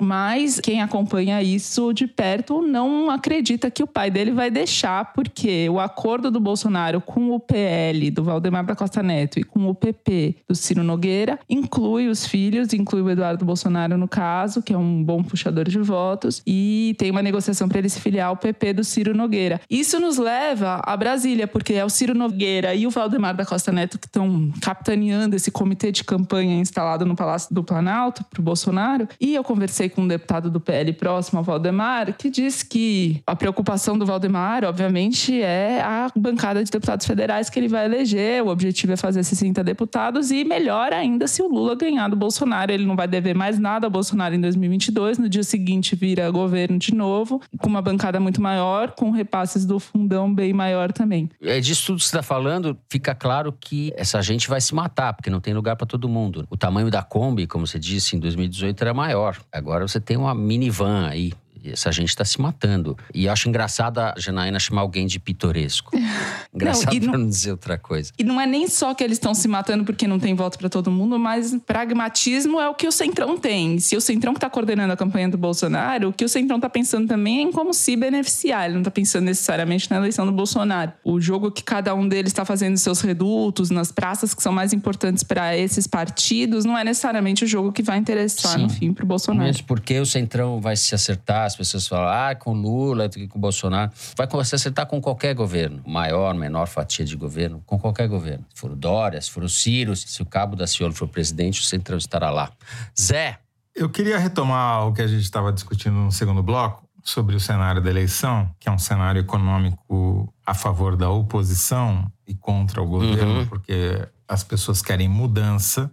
Mas quem acompanha isso de perto não acredita que o pai dele vai deixar, porque o acordo do Bolsonaro com o PL do Valdemar da Costa Neto e com o PP do Ciro Nogueira inclui os filhos, inclui o Eduardo Bolsonaro no caso, que é um bom puxador de votos, e tem uma negociação para ele se filiar ao PP do Ciro Nogueira. Isso nos leva a Brasília, porque é o Ciro Nogueira e o Valdemar da Costa Neto que estão capitaneando esse comitê de campanha instalado no Palácio do Planalto para o Bolsonaro. E eu conversei com um deputado do PL próximo ao Valdemar, que diz que a preocupação do Valdemar, obviamente, é a bancada de deputados federais que ele vai eleger. O objetivo é fazer 60 deputados e melhor ainda se o Lula ganhar do Bolsonaro. Ele não vai dever mais nada ao Bolsonaro em 2022. No dia seguinte vira governo de novo, com uma bancada muito maior, com repasses do fundão bem maior também. É disso tudo que você está falando, fica claro que essa gente vai se matar, porque não tem lugar para todo mundo. O tamanho da Kombi, como você disse, em 2018 era maior. Agora Agora você tem uma minivan aí essa gente está se matando. E eu acho engraçado a Janaína chamar alguém de pitoresco. Engraçado não, para não dizer outra coisa. E não é nem só que eles estão se matando porque não tem voto para todo mundo, mas pragmatismo é o que o Centrão tem. Se o Centrão que está coordenando a campanha do Bolsonaro, o que o Centrão está pensando também é em como se beneficiar. Ele não está pensando necessariamente na eleição do Bolsonaro. O jogo que cada um deles está fazendo seus redutos, nas praças que são mais importantes para esses partidos, não é necessariamente o jogo que vai interessar, Sim. no fim, para o Bolsonaro. Mesmo porque o Centrão vai se acertar as pessoas falam, ah, com Lula, com Bolsonaro. Vai se acertar com qualquer governo, maior, menor fatia de governo, com qualquer governo. Se for o Dória, se for o Ciro, se o Cabo da Ciolo for presidente, o Centrão estará lá. Zé. Eu queria retomar o que a gente estava discutindo no segundo bloco, sobre o cenário da eleição, que é um cenário econômico a favor da oposição e contra o governo, uhum. porque as pessoas querem mudança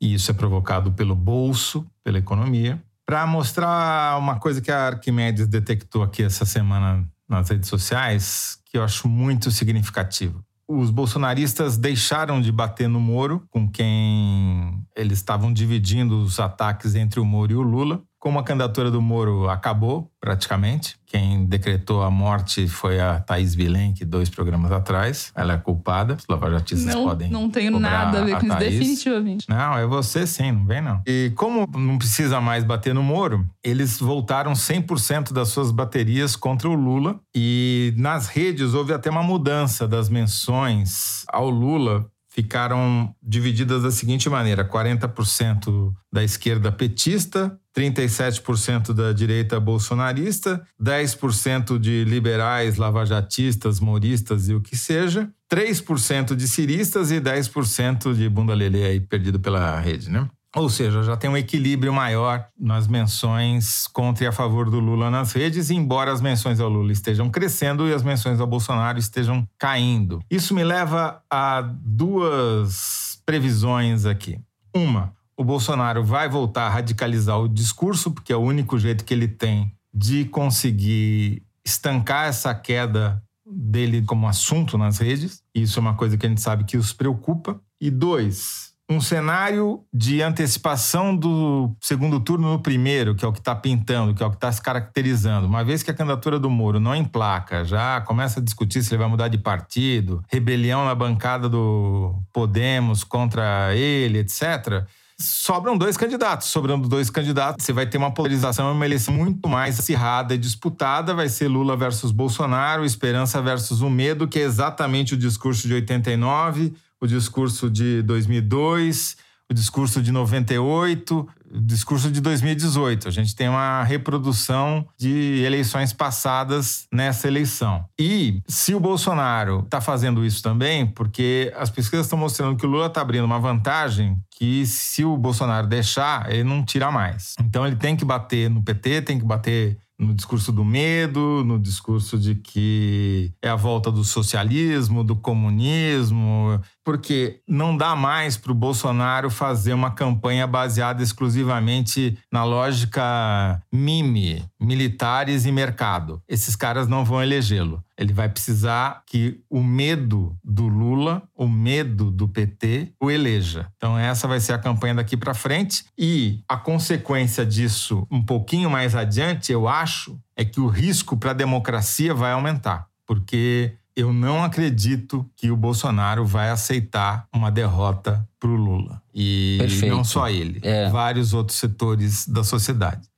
e isso é provocado pelo bolso, pela economia para mostrar uma coisa que a Arquimedes detectou aqui essa semana nas redes sociais, que eu acho muito significativo. os bolsonaristas deixaram de bater no Moro, com quem eles estavam dividindo os ataques entre o Moro e o Lula. Como a candidatura do Moro acabou, praticamente, quem decretou a morte foi a Thaís Bilenque, dois programas atrás. Ela é culpada, os lavajatistas não, podem Não tenho nada a ver com isso, definitivamente. Não, é você sim, não vem não. E como não precisa mais bater no Moro, eles voltaram 100% das suas baterias contra o Lula. E nas redes houve até uma mudança das menções ao Lula ficaram divididas da seguinte maneira: 40% da esquerda petista, 37% da direita bolsonarista, 10% de liberais, lavajatistas, moristas e o que seja, 3% de ciristas e 10% de bunda lelê aí perdido pela rede, né? Ou seja, já tem um equilíbrio maior nas menções contra e a favor do Lula nas redes, embora as menções ao Lula estejam crescendo e as menções ao Bolsonaro estejam caindo. Isso me leva a duas previsões aqui. Uma, o Bolsonaro vai voltar a radicalizar o discurso, porque é o único jeito que ele tem de conseguir estancar essa queda dele como assunto nas redes. Isso é uma coisa que a gente sabe que os preocupa. E dois, um cenário de antecipação do segundo turno no primeiro, que é o que está pintando, que é o que está se caracterizando. Uma vez que a candidatura do Moro não emplaca, já começa a discutir se ele vai mudar de partido, rebelião na bancada do Podemos contra ele, etc. Sobram dois candidatos. Sobrando dois candidatos, você vai ter uma polarização, uma eleição muito mais acirrada e disputada. Vai ser Lula versus Bolsonaro, Esperança versus o Medo, que é exatamente o discurso de 89 o discurso de 2002, o discurso de 98, o discurso de 2018. A gente tem uma reprodução de eleições passadas nessa eleição. E se o Bolsonaro está fazendo isso também, porque as pesquisas estão mostrando que o Lula está abrindo uma vantagem que se o Bolsonaro deixar, ele não tira mais. Então ele tem que bater no PT, tem que bater no discurso do medo, no discurso de que é a volta do socialismo, do comunismo, porque não dá mais para o Bolsonaro fazer uma campanha baseada exclusivamente na lógica mime, militares e mercado. Esses caras não vão elegê-lo. Ele vai precisar que o medo do Lula, o medo do PT, o eleja. Então, essa vai ser a campanha daqui para frente. E a consequência disso, um pouquinho mais adiante, eu acho, é que o risco para a democracia vai aumentar. Porque eu não acredito que o Bolsonaro vai aceitar uma derrota para o Lula. E Perfeito. não só ele, é. vários outros setores da sociedade.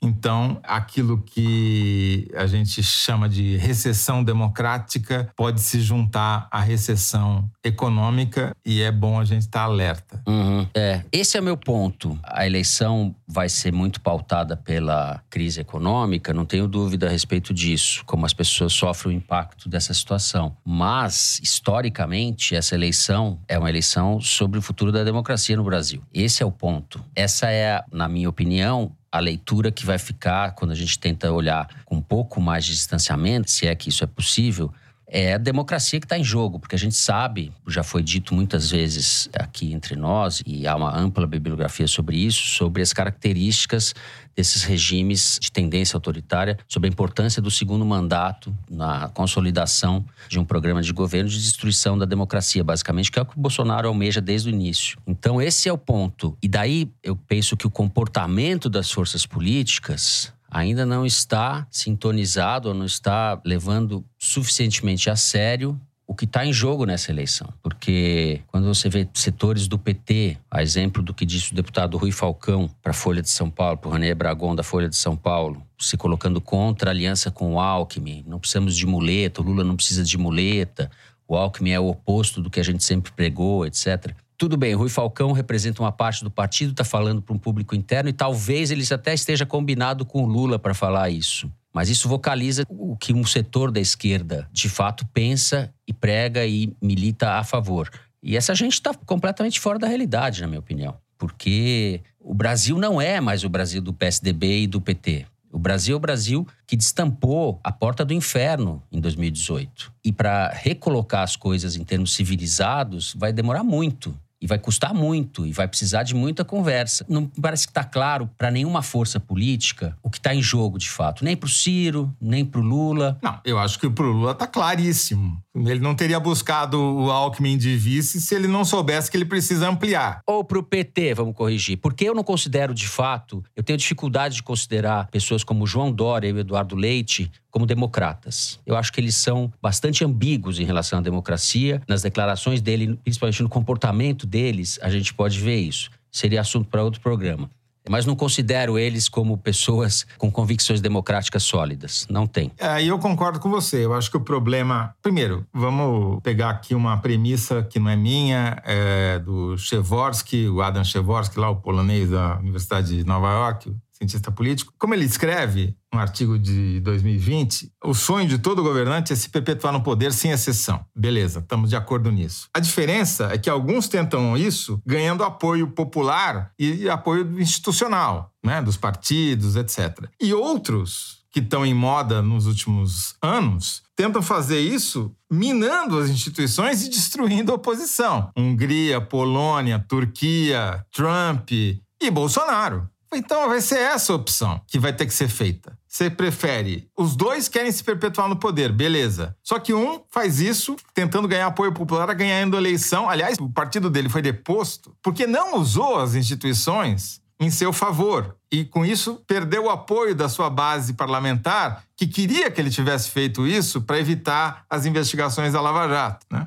Então, aquilo que a gente chama de recessão democrática pode se juntar à recessão econômica e é bom a gente estar alerta. Uhum. É, esse é o meu ponto. A eleição vai ser muito pautada pela crise econômica, não tenho dúvida a respeito disso, como as pessoas sofrem o impacto dessa situação. Mas, historicamente, essa eleição é uma eleição sobre o futuro da democracia no Brasil. Esse é o ponto. Essa é, na minha opinião, a leitura que vai ficar quando a gente tenta olhar com um pouco mais de distanciamento, se é que isso é possível, é a democracia que está em jogo, porque a gente sabe, já foi dito muitas vezes aqui entre nós, e há uma ampla bibliografia sobre isso, sobre as características desses regimes de tendência autoritária, sobre a importância do segundo mandato na consolidação de um programa de governo de destruição da democracia, basicamente, que é o que o Bolsonaro almeja desde o início. Então, esse é o ponto. E daí eu penso que o comportamento das forças políticas ainda não está sintonizado ou não está levando suficientemente a sério o que está em jogo nessa eleição. Porque quando você vê setores do PT, a exemplo do que disse o deputado Rui Falcão para a Folha de São Paulo, para o René Bragon da Folha de São Paulo, se colocando contra a aliança com o Alckmin, não precisamos de muleta, o Lula não precisa de muleta, o Alckmin é o oposto do que a gente sempre pregou, etc. Tudo bem, Rui Falcão representa uma parte do partido, está falando para um público interno e talvez ele até esteja combinado com o Lula para falar isso. Mas isso vocaliza o que um setor da esquerda de fato pensa e prega e milita a favor. E essa gente está completamente fora da realidade, na minha opinião. Porque o Brasil não é mais o Brasil do PSDB e do PT. O Brasil é o Brasil que destampou a porta do inferno em 2018. E para recolocar as coisas em termos civilizados vai demorar muito. E vai custar muito e vai precisar de muita conversa. Não parece que está claro para nenhuma força política o que está em jogo de fato. Nem para o Ciro, nem para o Lula. Não, eu acho que para o Lula está claríssimo. Ele não teria buscado o Alckmin de vice se ele não soubesse que ele precisa ampliar. Ou para o PT, vamos corrigir. Porque eu não considero de fato, eu tenho dificuldade de considerar pessoas como João Dória e o Eduardo Leite como democratas. Eu acho que eles são bastante ambíguos em relação à democracia. Nas declarações dele, principalmente no comportamento deles, a gente pode ver isso. Seria assunto para outro programa. Mas não considero eles como pessoas com convicções democráticas sólidas. Não tem. É, eu concordo com você. Eu acho que o problema. Primeiro, vamos pegar aqui uma premissa que não é minha, é do Chevorsky, o Adam Chevorsky, lá, o polonês da Universidade de Nova York, cientista político. Como ele escreve, um artigo de 2020, o sonho de todo governante é se perpetuar no poder sem exceção. Beleza, estamos de acordo nisso. A diferença é que alguns tentam isso ganhando apoio popular e apoio institucional, né, dos partidos, etc. E outros que estão em moda nos últimos anos tentam fazer isso minando as instituições e destruindo a oposição. Hungria, Polônia, Turquia, Trump e Bolsonaro. Então vai ser essa a opção que vai ter que ser feita. Você prefere. Os dois querem se perpetuar no poder, beleza. Só que um faz isso tentando ganhar apoio popular, ganhando eleição. Aliás, o partido dele foi deposto porque não usou as instituições em seu favor. E com isso perdeu o apoio da sua base parlamentar, que queria que ele tivesse feito isso para evitar as investigações da Lava Jato. Né?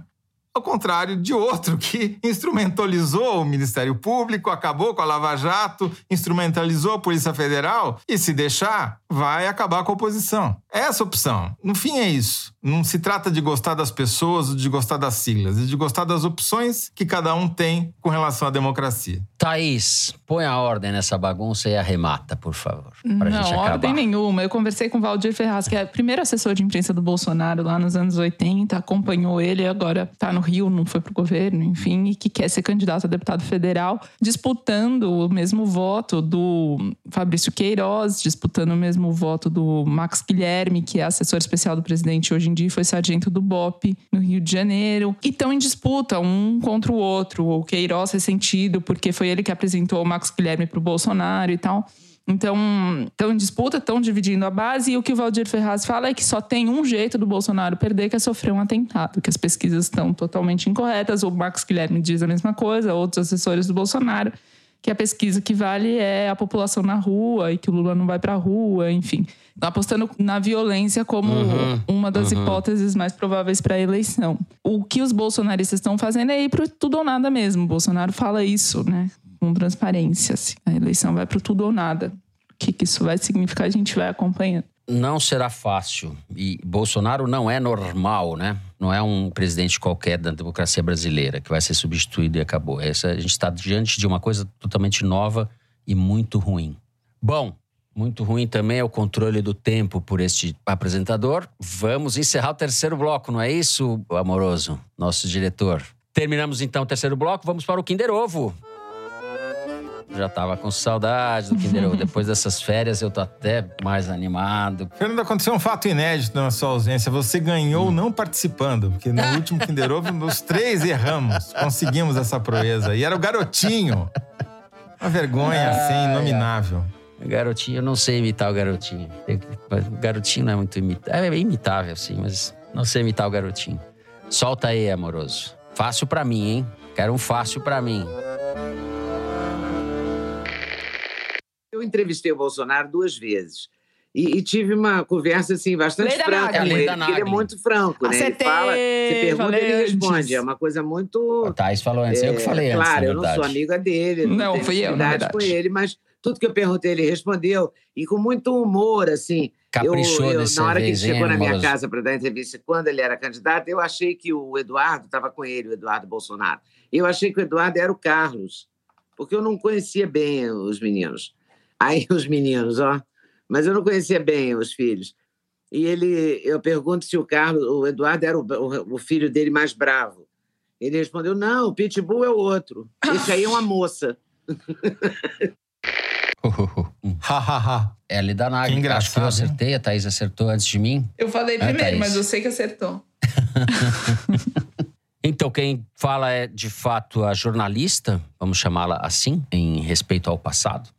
Ao contrário de outro que instrumentalizou o Ministério Público, acabou com a Lava Jato, instrumentalizou a Polícia Federal e, se deixar, vai acabar com a oposição. É essa opção. No fim, é isso. Não se trata de gostar das pessoas ou de gostar das siglas, é de gostar das opções que cada um tem com relação à democracia. Thaís, põe a ordem nessa bagunça e arremata, por favor. Pra não, gente acabar. ordem nenhuma. Eu conversei com o Valdir Ferraz, que é o primeiro assessor de imprensa do Bolsonaro lá nos anos 80, acompanhou ele, agora está no Rio, não foi pro governo, enfim, e que quer ser candidato a deputado federal, disputando o mesmo voto do Fabrício Queiroz, disputando o mesmo voto do Max Guilherme, que é assessor especial do presidente hoje em dia, foi sargento do BOP no Rio de Janeiro. E estão em disputa, um contra o outro. O Queiroz ressentido, porque foi ele que apresentou o Max Guilherme para o Bolsonaro e tal. Então, estão em disputa, estão dividindo a base, e o que o Valdir Ferraz fala é que só tem um jeito do Bolsonaro perder, que é sofrer um atentado, que as pesquisas estão totalmente incorretas. O Max Guilherme diz a mesma coisa, outros assessores do Bolsonaro, que a pesquisa que vale é a população na rua e que o Lula não vai para a rua, enfim. Apostando na violência como uhum, uma das uhum. hipóteses mais prováveis para a eleição. O que os bolsonaristas estão fazendo é ir para tudo ou nada mesmo. O Bolsonaro fala isso, né? com transparência. Assim. A eleição vai para tudo ou nada. O que, que isso vai significar, a gente vai acompanhando. Não será fácil. E Bolsonaro não é normal, né? Não é um presidente qualquer da democracia brasileira que vai ser substituído e acabou. Essa, a gente está diante de uma coisa totalmente nova e muito ruim. Bom, muito ruim também é o controle do tempo por este apresentador. Vamos encerrar o terceiro bloco, não é isso, amoroso? Nosso diretor. Terminamos então o terceiro bloco, vamos para o Kinder Ovo. Já tava com saudade do Kinder Ovo. Depois dessas férias, eu tô até mais animado. Fernando, aconteceu um fato inédito na sua ausência. Você ganhou hum. não participando, porque no último Kinder Ovo, nos três erramos. Conseguimos essa proeza. E era o garotinho. Uma vergonha, ah, assim, inominável. É. Garotinho, eu não sei imitar o garotinho. O garotinho não é muito imitável. É imitável, sim, mas não sei imitar o garotinho. Solta aí, amoroso. Fácil para mim, hein? Quero um fácil para mim. Eu entrevistei o Bolsonaro duas vezes. E, e, tive uma conversa assim bastante franca com ele, porque ele é muito franco, né? Acertei, ele fala, se pergunta, ele responde. Antes. É uma coisa muito. O Thais falou antes, é, eu que falei é, antes. Claro, eu não sou amiga dele, não, não fui eu, na com ele, mas tudo que eu perguntei, ele respondeu. E com muito humor, assim. Caprichou eu, eu, Na hora que ele chegou na minha casa para dar entrevista, quando ele era candidato, eu achei que o Eduardo estava com ele, o Eduardo Bolsonaro. Eu achei que o Eduardo era o Carlos, porque eu não conhecia bem os meninos. Aí os meninos, ó. Mas eu não conhecia bem os filhos. E ele, eu pergunto se o Carlos, o Eduardo era o, o, o filho dele mais bravo. Ele respondeu: não, o Pitbull é o outro. Esse aí é uma moça. Hahaha. é ali da Nagli. Acho que eu acertei, a Thaís acertou antes de mim. Eu falei é, primeiro, mas eu sei que acertou. Então, quem fala é de fato a jornalista, vamos chamá-la assim, em respeito ao passado,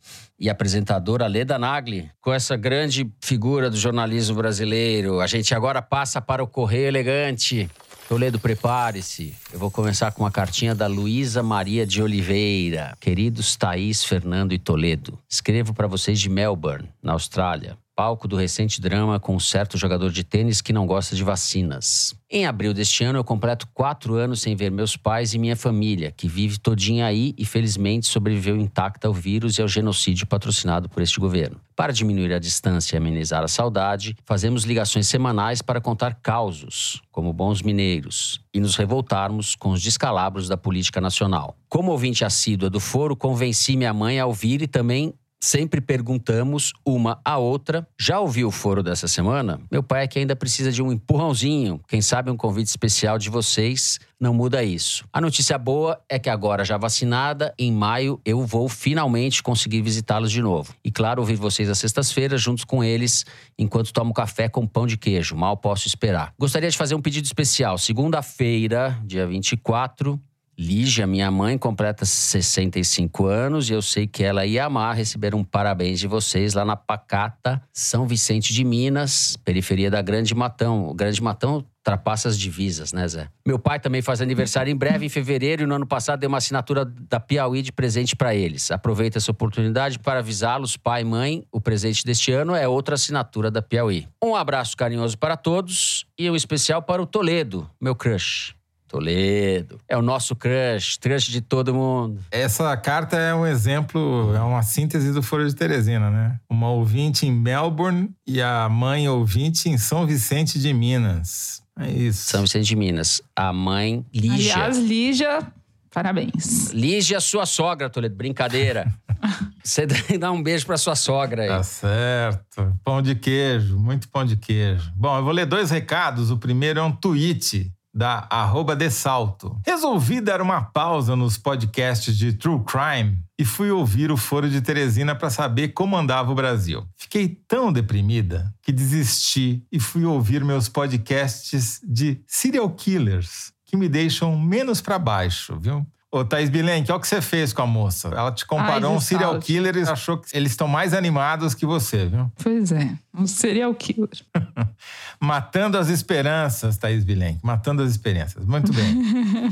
e apresentadora Leda Nagli, com essa grande figura do jornalismo brasileiro. A gente agora passa para o Correio Elegante. Toledo, prepare-se. Eu vou começar com uma cartinha da Luísa Maria de Oliveira. Queridos Thaís, Fernando e Toledo, escrevo para vocês de Melbourne, na Austrália palco do recente drama com um certo jogador de tênis que não gosta de vacinas. Em abril deste ano, eu completo quatro anos sem ver meus pais e minha família, que vive todinha aí e felizmente sobreviveu intacta ao vírus e ao genocídio patrocinado por este governo. Para diminuir a distância e amenizar a saudade, fazemos ligações semanais para contar causos, como bons mineiros, e nos revoltarmos com os descalabros da política nacional. Como ouvinte assídua do foro, convenci minha mãe a ouvir e também sempre perguntamos uma à outra. Já ouviu o foro dessa semana? Meu pai é que ainda precisa de um empurrãozinho. Quem sabe um convite especial de vocês não muda isso. A notícia boa é que agora já vacinada, em maio eu vou finalmente conseguir visitá-los de novo. E claro, ouvir vocês às sextas-feiras juntos com eles enquanto tomo café com pão de queijo. Mal posso esperar. Gostaria de fazer um pedido especial. Segunda-feira, dia 24, Lígia, minha mãe, completa 65 anos e eu sei que ela ia amar receber um parabéns de vocês lá na Pacata, São Vicente de Minas, periferia da Grande Matão. O Grande Matão ultrapassa as divisas, né, Zé? Meu pai também faz aniversário em breve, em fevereiro, e no ano passado deu uma assinatura da Piauí de presente para eles. Aproveito essa oportunidade para avisá-los, pai e mãe, o presente deste ano é outra assinatura da Piauí. Um abraço carinhoso para todos e um especial para o Toledo, meu crush. Toledo. É o nosso crush, crush de todo mundo. Essa carta é um exemplo, é uma síntese do Foro de Teresina, né? Uma ouvinte em Melbourne e a mãe ouvinte em São Vicente de Minas. É isso. São Vicente de Minas. A mãe Lígia. Aliás, Lígia, parabéns. Lígia, sua sogra, Toledo. Brincadeira. Você dá um beijo pra sua sogra aí. Tá certo. Pão de queijo, muito pão de queijo. Bom, eu vou ler dois recados. O primeiro é um tweet da arroba salto. Resolvi dar uma pausa nos podcasts de True Crime e fui ouvir o Foro de Teresina para saber como andava o Brasil. Fiquei tão deprimida que desisti e fui ouvir meus podcasts de serial killers, que me deixam menos para baixo, viu? Ô, Thaís Bilenque, olha o que você fez com a moça. Ela te comparou Ai, um serial killer e achou que eles estão mais animados que você, viu? Pois é, um serial killer. Matando as esperanças, Thaís Bilenque. Matando as esperanças. Muito bem.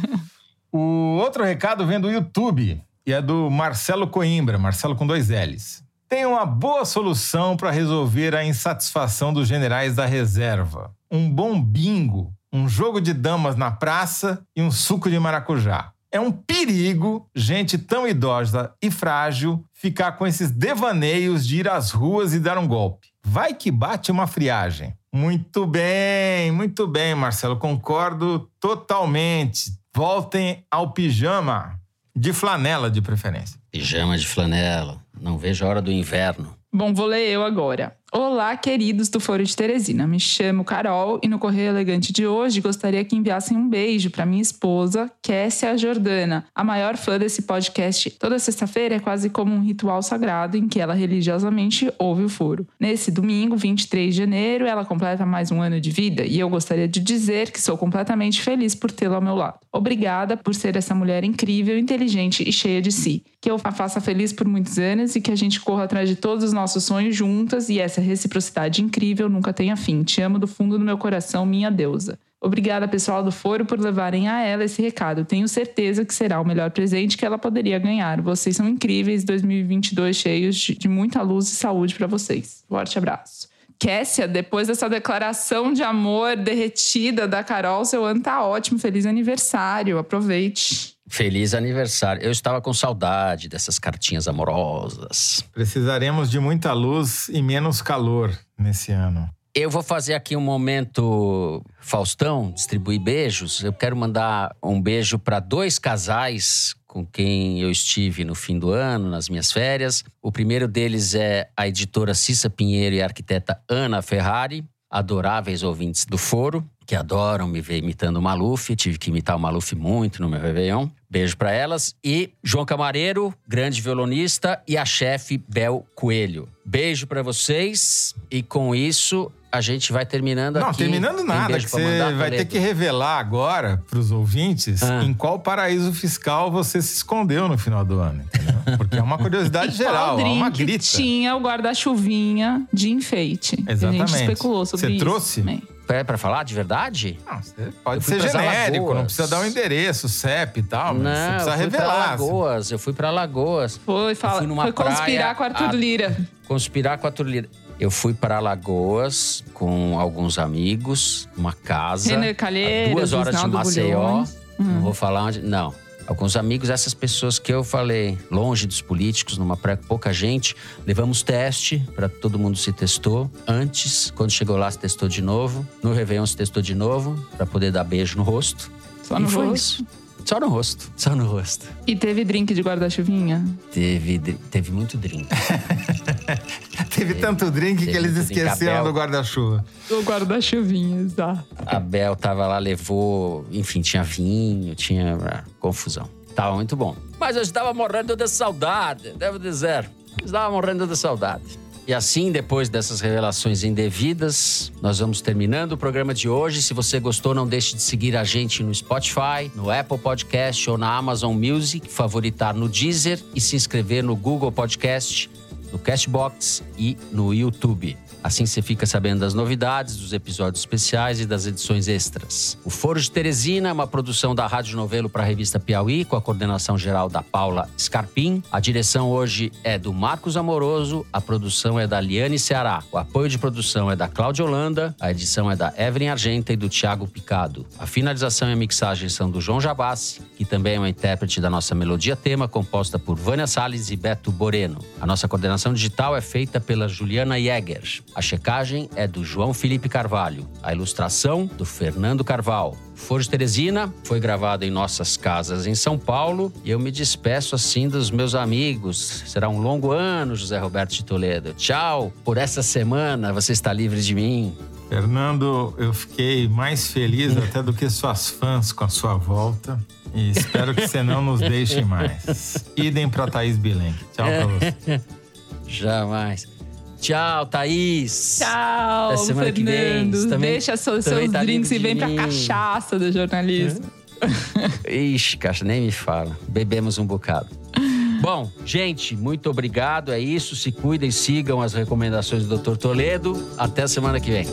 o outro recado vem do YouTube e é do Marcelo Coimbra, Marcelo com dois L's. Tem uma boa solução para resolver a insatisfação dos generais da reserva. Um bom bingo, um jogo de damas na praça e um suco de maracujá. É um perigo gente tão idosa e frágil ficar com esses devaneios de ir às ruas e dar um golpe. Vai que bate uma friagem. Muito bem, muito bem, Marcelo. Concordo totalmente. Voltem ao pijama. De flanela, de preferência. Pijama de flanela. Não vejo a hora do inverno. Bom, vou ler eu agora. Olá, queridos do Foro de Teresina. Me chamo Carol e no Correio Elegante de hoje gostaria que enviassem um beijo para minha esposa, Kessia Jordana, a maior fã desse podcast. Toda sexta-feira é quase como um ritual sagrado em que ela religiosamente ouve o foro. Nesse domingo, 23 de janeiro, ela completa mais um ano de vida e eu gostaria de dizer que sou completamente feliz por tê-la ao meu lado. Obrigada por ser essa mulher incrível, inteligente e cheia de si. Que eu a faça feliz por muitos anos e que a gente corra atrás de todos os nossos sonhos juntas e essa reciprocidade incrível nunca tenha fim. Te amo do fundo do meu coração, minha deusa. Obrigada, pessoal do Foro, por levarem a ela esse recado. Tenho certeza que será o melhor presente que ela poderia ganhar. Vocês são incríveis. 2022 cheios de muita luz e saúde para vocês. Forte abraço. Kessia, depois dessa declaração de amor derretida da Carol, seu ano tá ótimo. Feliz aniversário. Aproveite. Feliz aniversário. Eu estava com saudade dessas cartinhas amorosas. Precisaremos de muita luz e menos calor nesse ano. Eu vou fazer aqui um momento Faustão, distribuir beijos. Eu quero mandar um beijo para dois casais com quem eu estive no fim do ano, nas minhas férias. O primeiro deles é a editora Cissa Pinheiro e a arquiteta Ana Ferrari, adoráveis ouvintes do Foro que adoram me ver imitando o Maluf. Tive que imitar o Maluf muito no meu Réveillon. Beijo para elas. E João Camareiro, grande violonista, e a chefe Bel Coelho. Beijo para vocês. E com isso, a gente vai terminando Não, aqui. terminando nada. Que você vai ter que revelar agora para os ouvintes ah. em qual paraíso fiscal você se escondeu no final do ano. Entendeu? Porque é uma curiosidade geral, é uma grita. tinha o guarda-chuvinha de enfeite. Exatamente. A gente especulou sobre você isso. Você trouxe? Também. É pra falar de verdade? Não, pode ser genérico, não precisa dar o um endereço, CEP e tal. Mas não, você precisa eu fui revelar. Pra Lagoas, eu fui pra Lagoas. Foi, fala, fui numa foi conspirar praia, com Arthur Lira. Conspirar com Arthur Lira. Eu fui para Lagoas com alguns amigos, uma casa. Renner Calheiros, duas horas de Maceió. Hum. Não vou falar onde. Não. Alguns amigos, essas pessoas que eu falei, longe dos políticos, numa praia com pouca gente, levamos teste para todo mundo se testou. Antes, quando chegou lá, se testou de novo. No Réveillon se testou de novo, para poder dar beijo no rosto. Só no e foi rosto? isso. Só no rosto. Só no rosto. E teve drink de guarda-chuvinha? Teve, teve muito drink. teve tanto drink que eles esqueceram do guarda-chuva. Do guarda-chuvinha, exato. A Bel tava lá, levou. Enfim, tinha vinho, tinha. ah, confusão. Tava muito bom. Mas eu estava morrendo de saudade, devo dizer. Estava morrendo de saudade. E assim, depois dessas revelações indevidas, nós vamos terminando o programa de hoje. Se você gostou, não deixe de seguir a gente no Spotify, no Apple Podcast ou na Amazon Music, favoritar no Deezer e se inscrever no Google Podcast, no Castbox e no YouTube. Assim você fica sabendo das novidades, dos episódios especiais e das edições extras. O Foro de Teresina é uma produção da Rádio Novelo para a revista Piauí, com a coordenação geral da Paula Scarpim. A direção hoje é do Marcos Amoroso, a produção é da Liane Ceará. O apoio de produção é da Cláudia Holanda, a edição é da Evelyn Argenta e do Tiago Picado. A finalização e a mixagem são do João Jabassi, que também é um intérprete da nossa melodia tema, composta por Vânia Salles e Beto Boreno. A nossa coordenação digital é feita pela Juliana Jäger. A checagem é do João Felipe Carvalho. A ilustração do Fernando Carvalho. Foro de Teresina foi gravado em nossas casas em São Paulo e eu me despeço assim dos meus amigos. Será um longo ano, José Roberto de Toledo. Tchau por essa semana, você está livre de mim. Fernando, eu fiquei mais feliz até do que suas fãs com a sua volta. E espero que você não nos deixe mais. Idem para Thaís Bilen. Tchau para você. Jamais. Tchau, Thaís. Tchau, Até semana Fernando. que vem. Você também- Deixa seus, seus tá drinks e vem pra mim. cachaça do jornalismo. Ixi, caixa, nem me fala. Bebemos um bocado. Bom, gente, muito obrigado. É isso. Se cuidem, sigam as recomendações do Dr. Toledo. Até a semana que vem.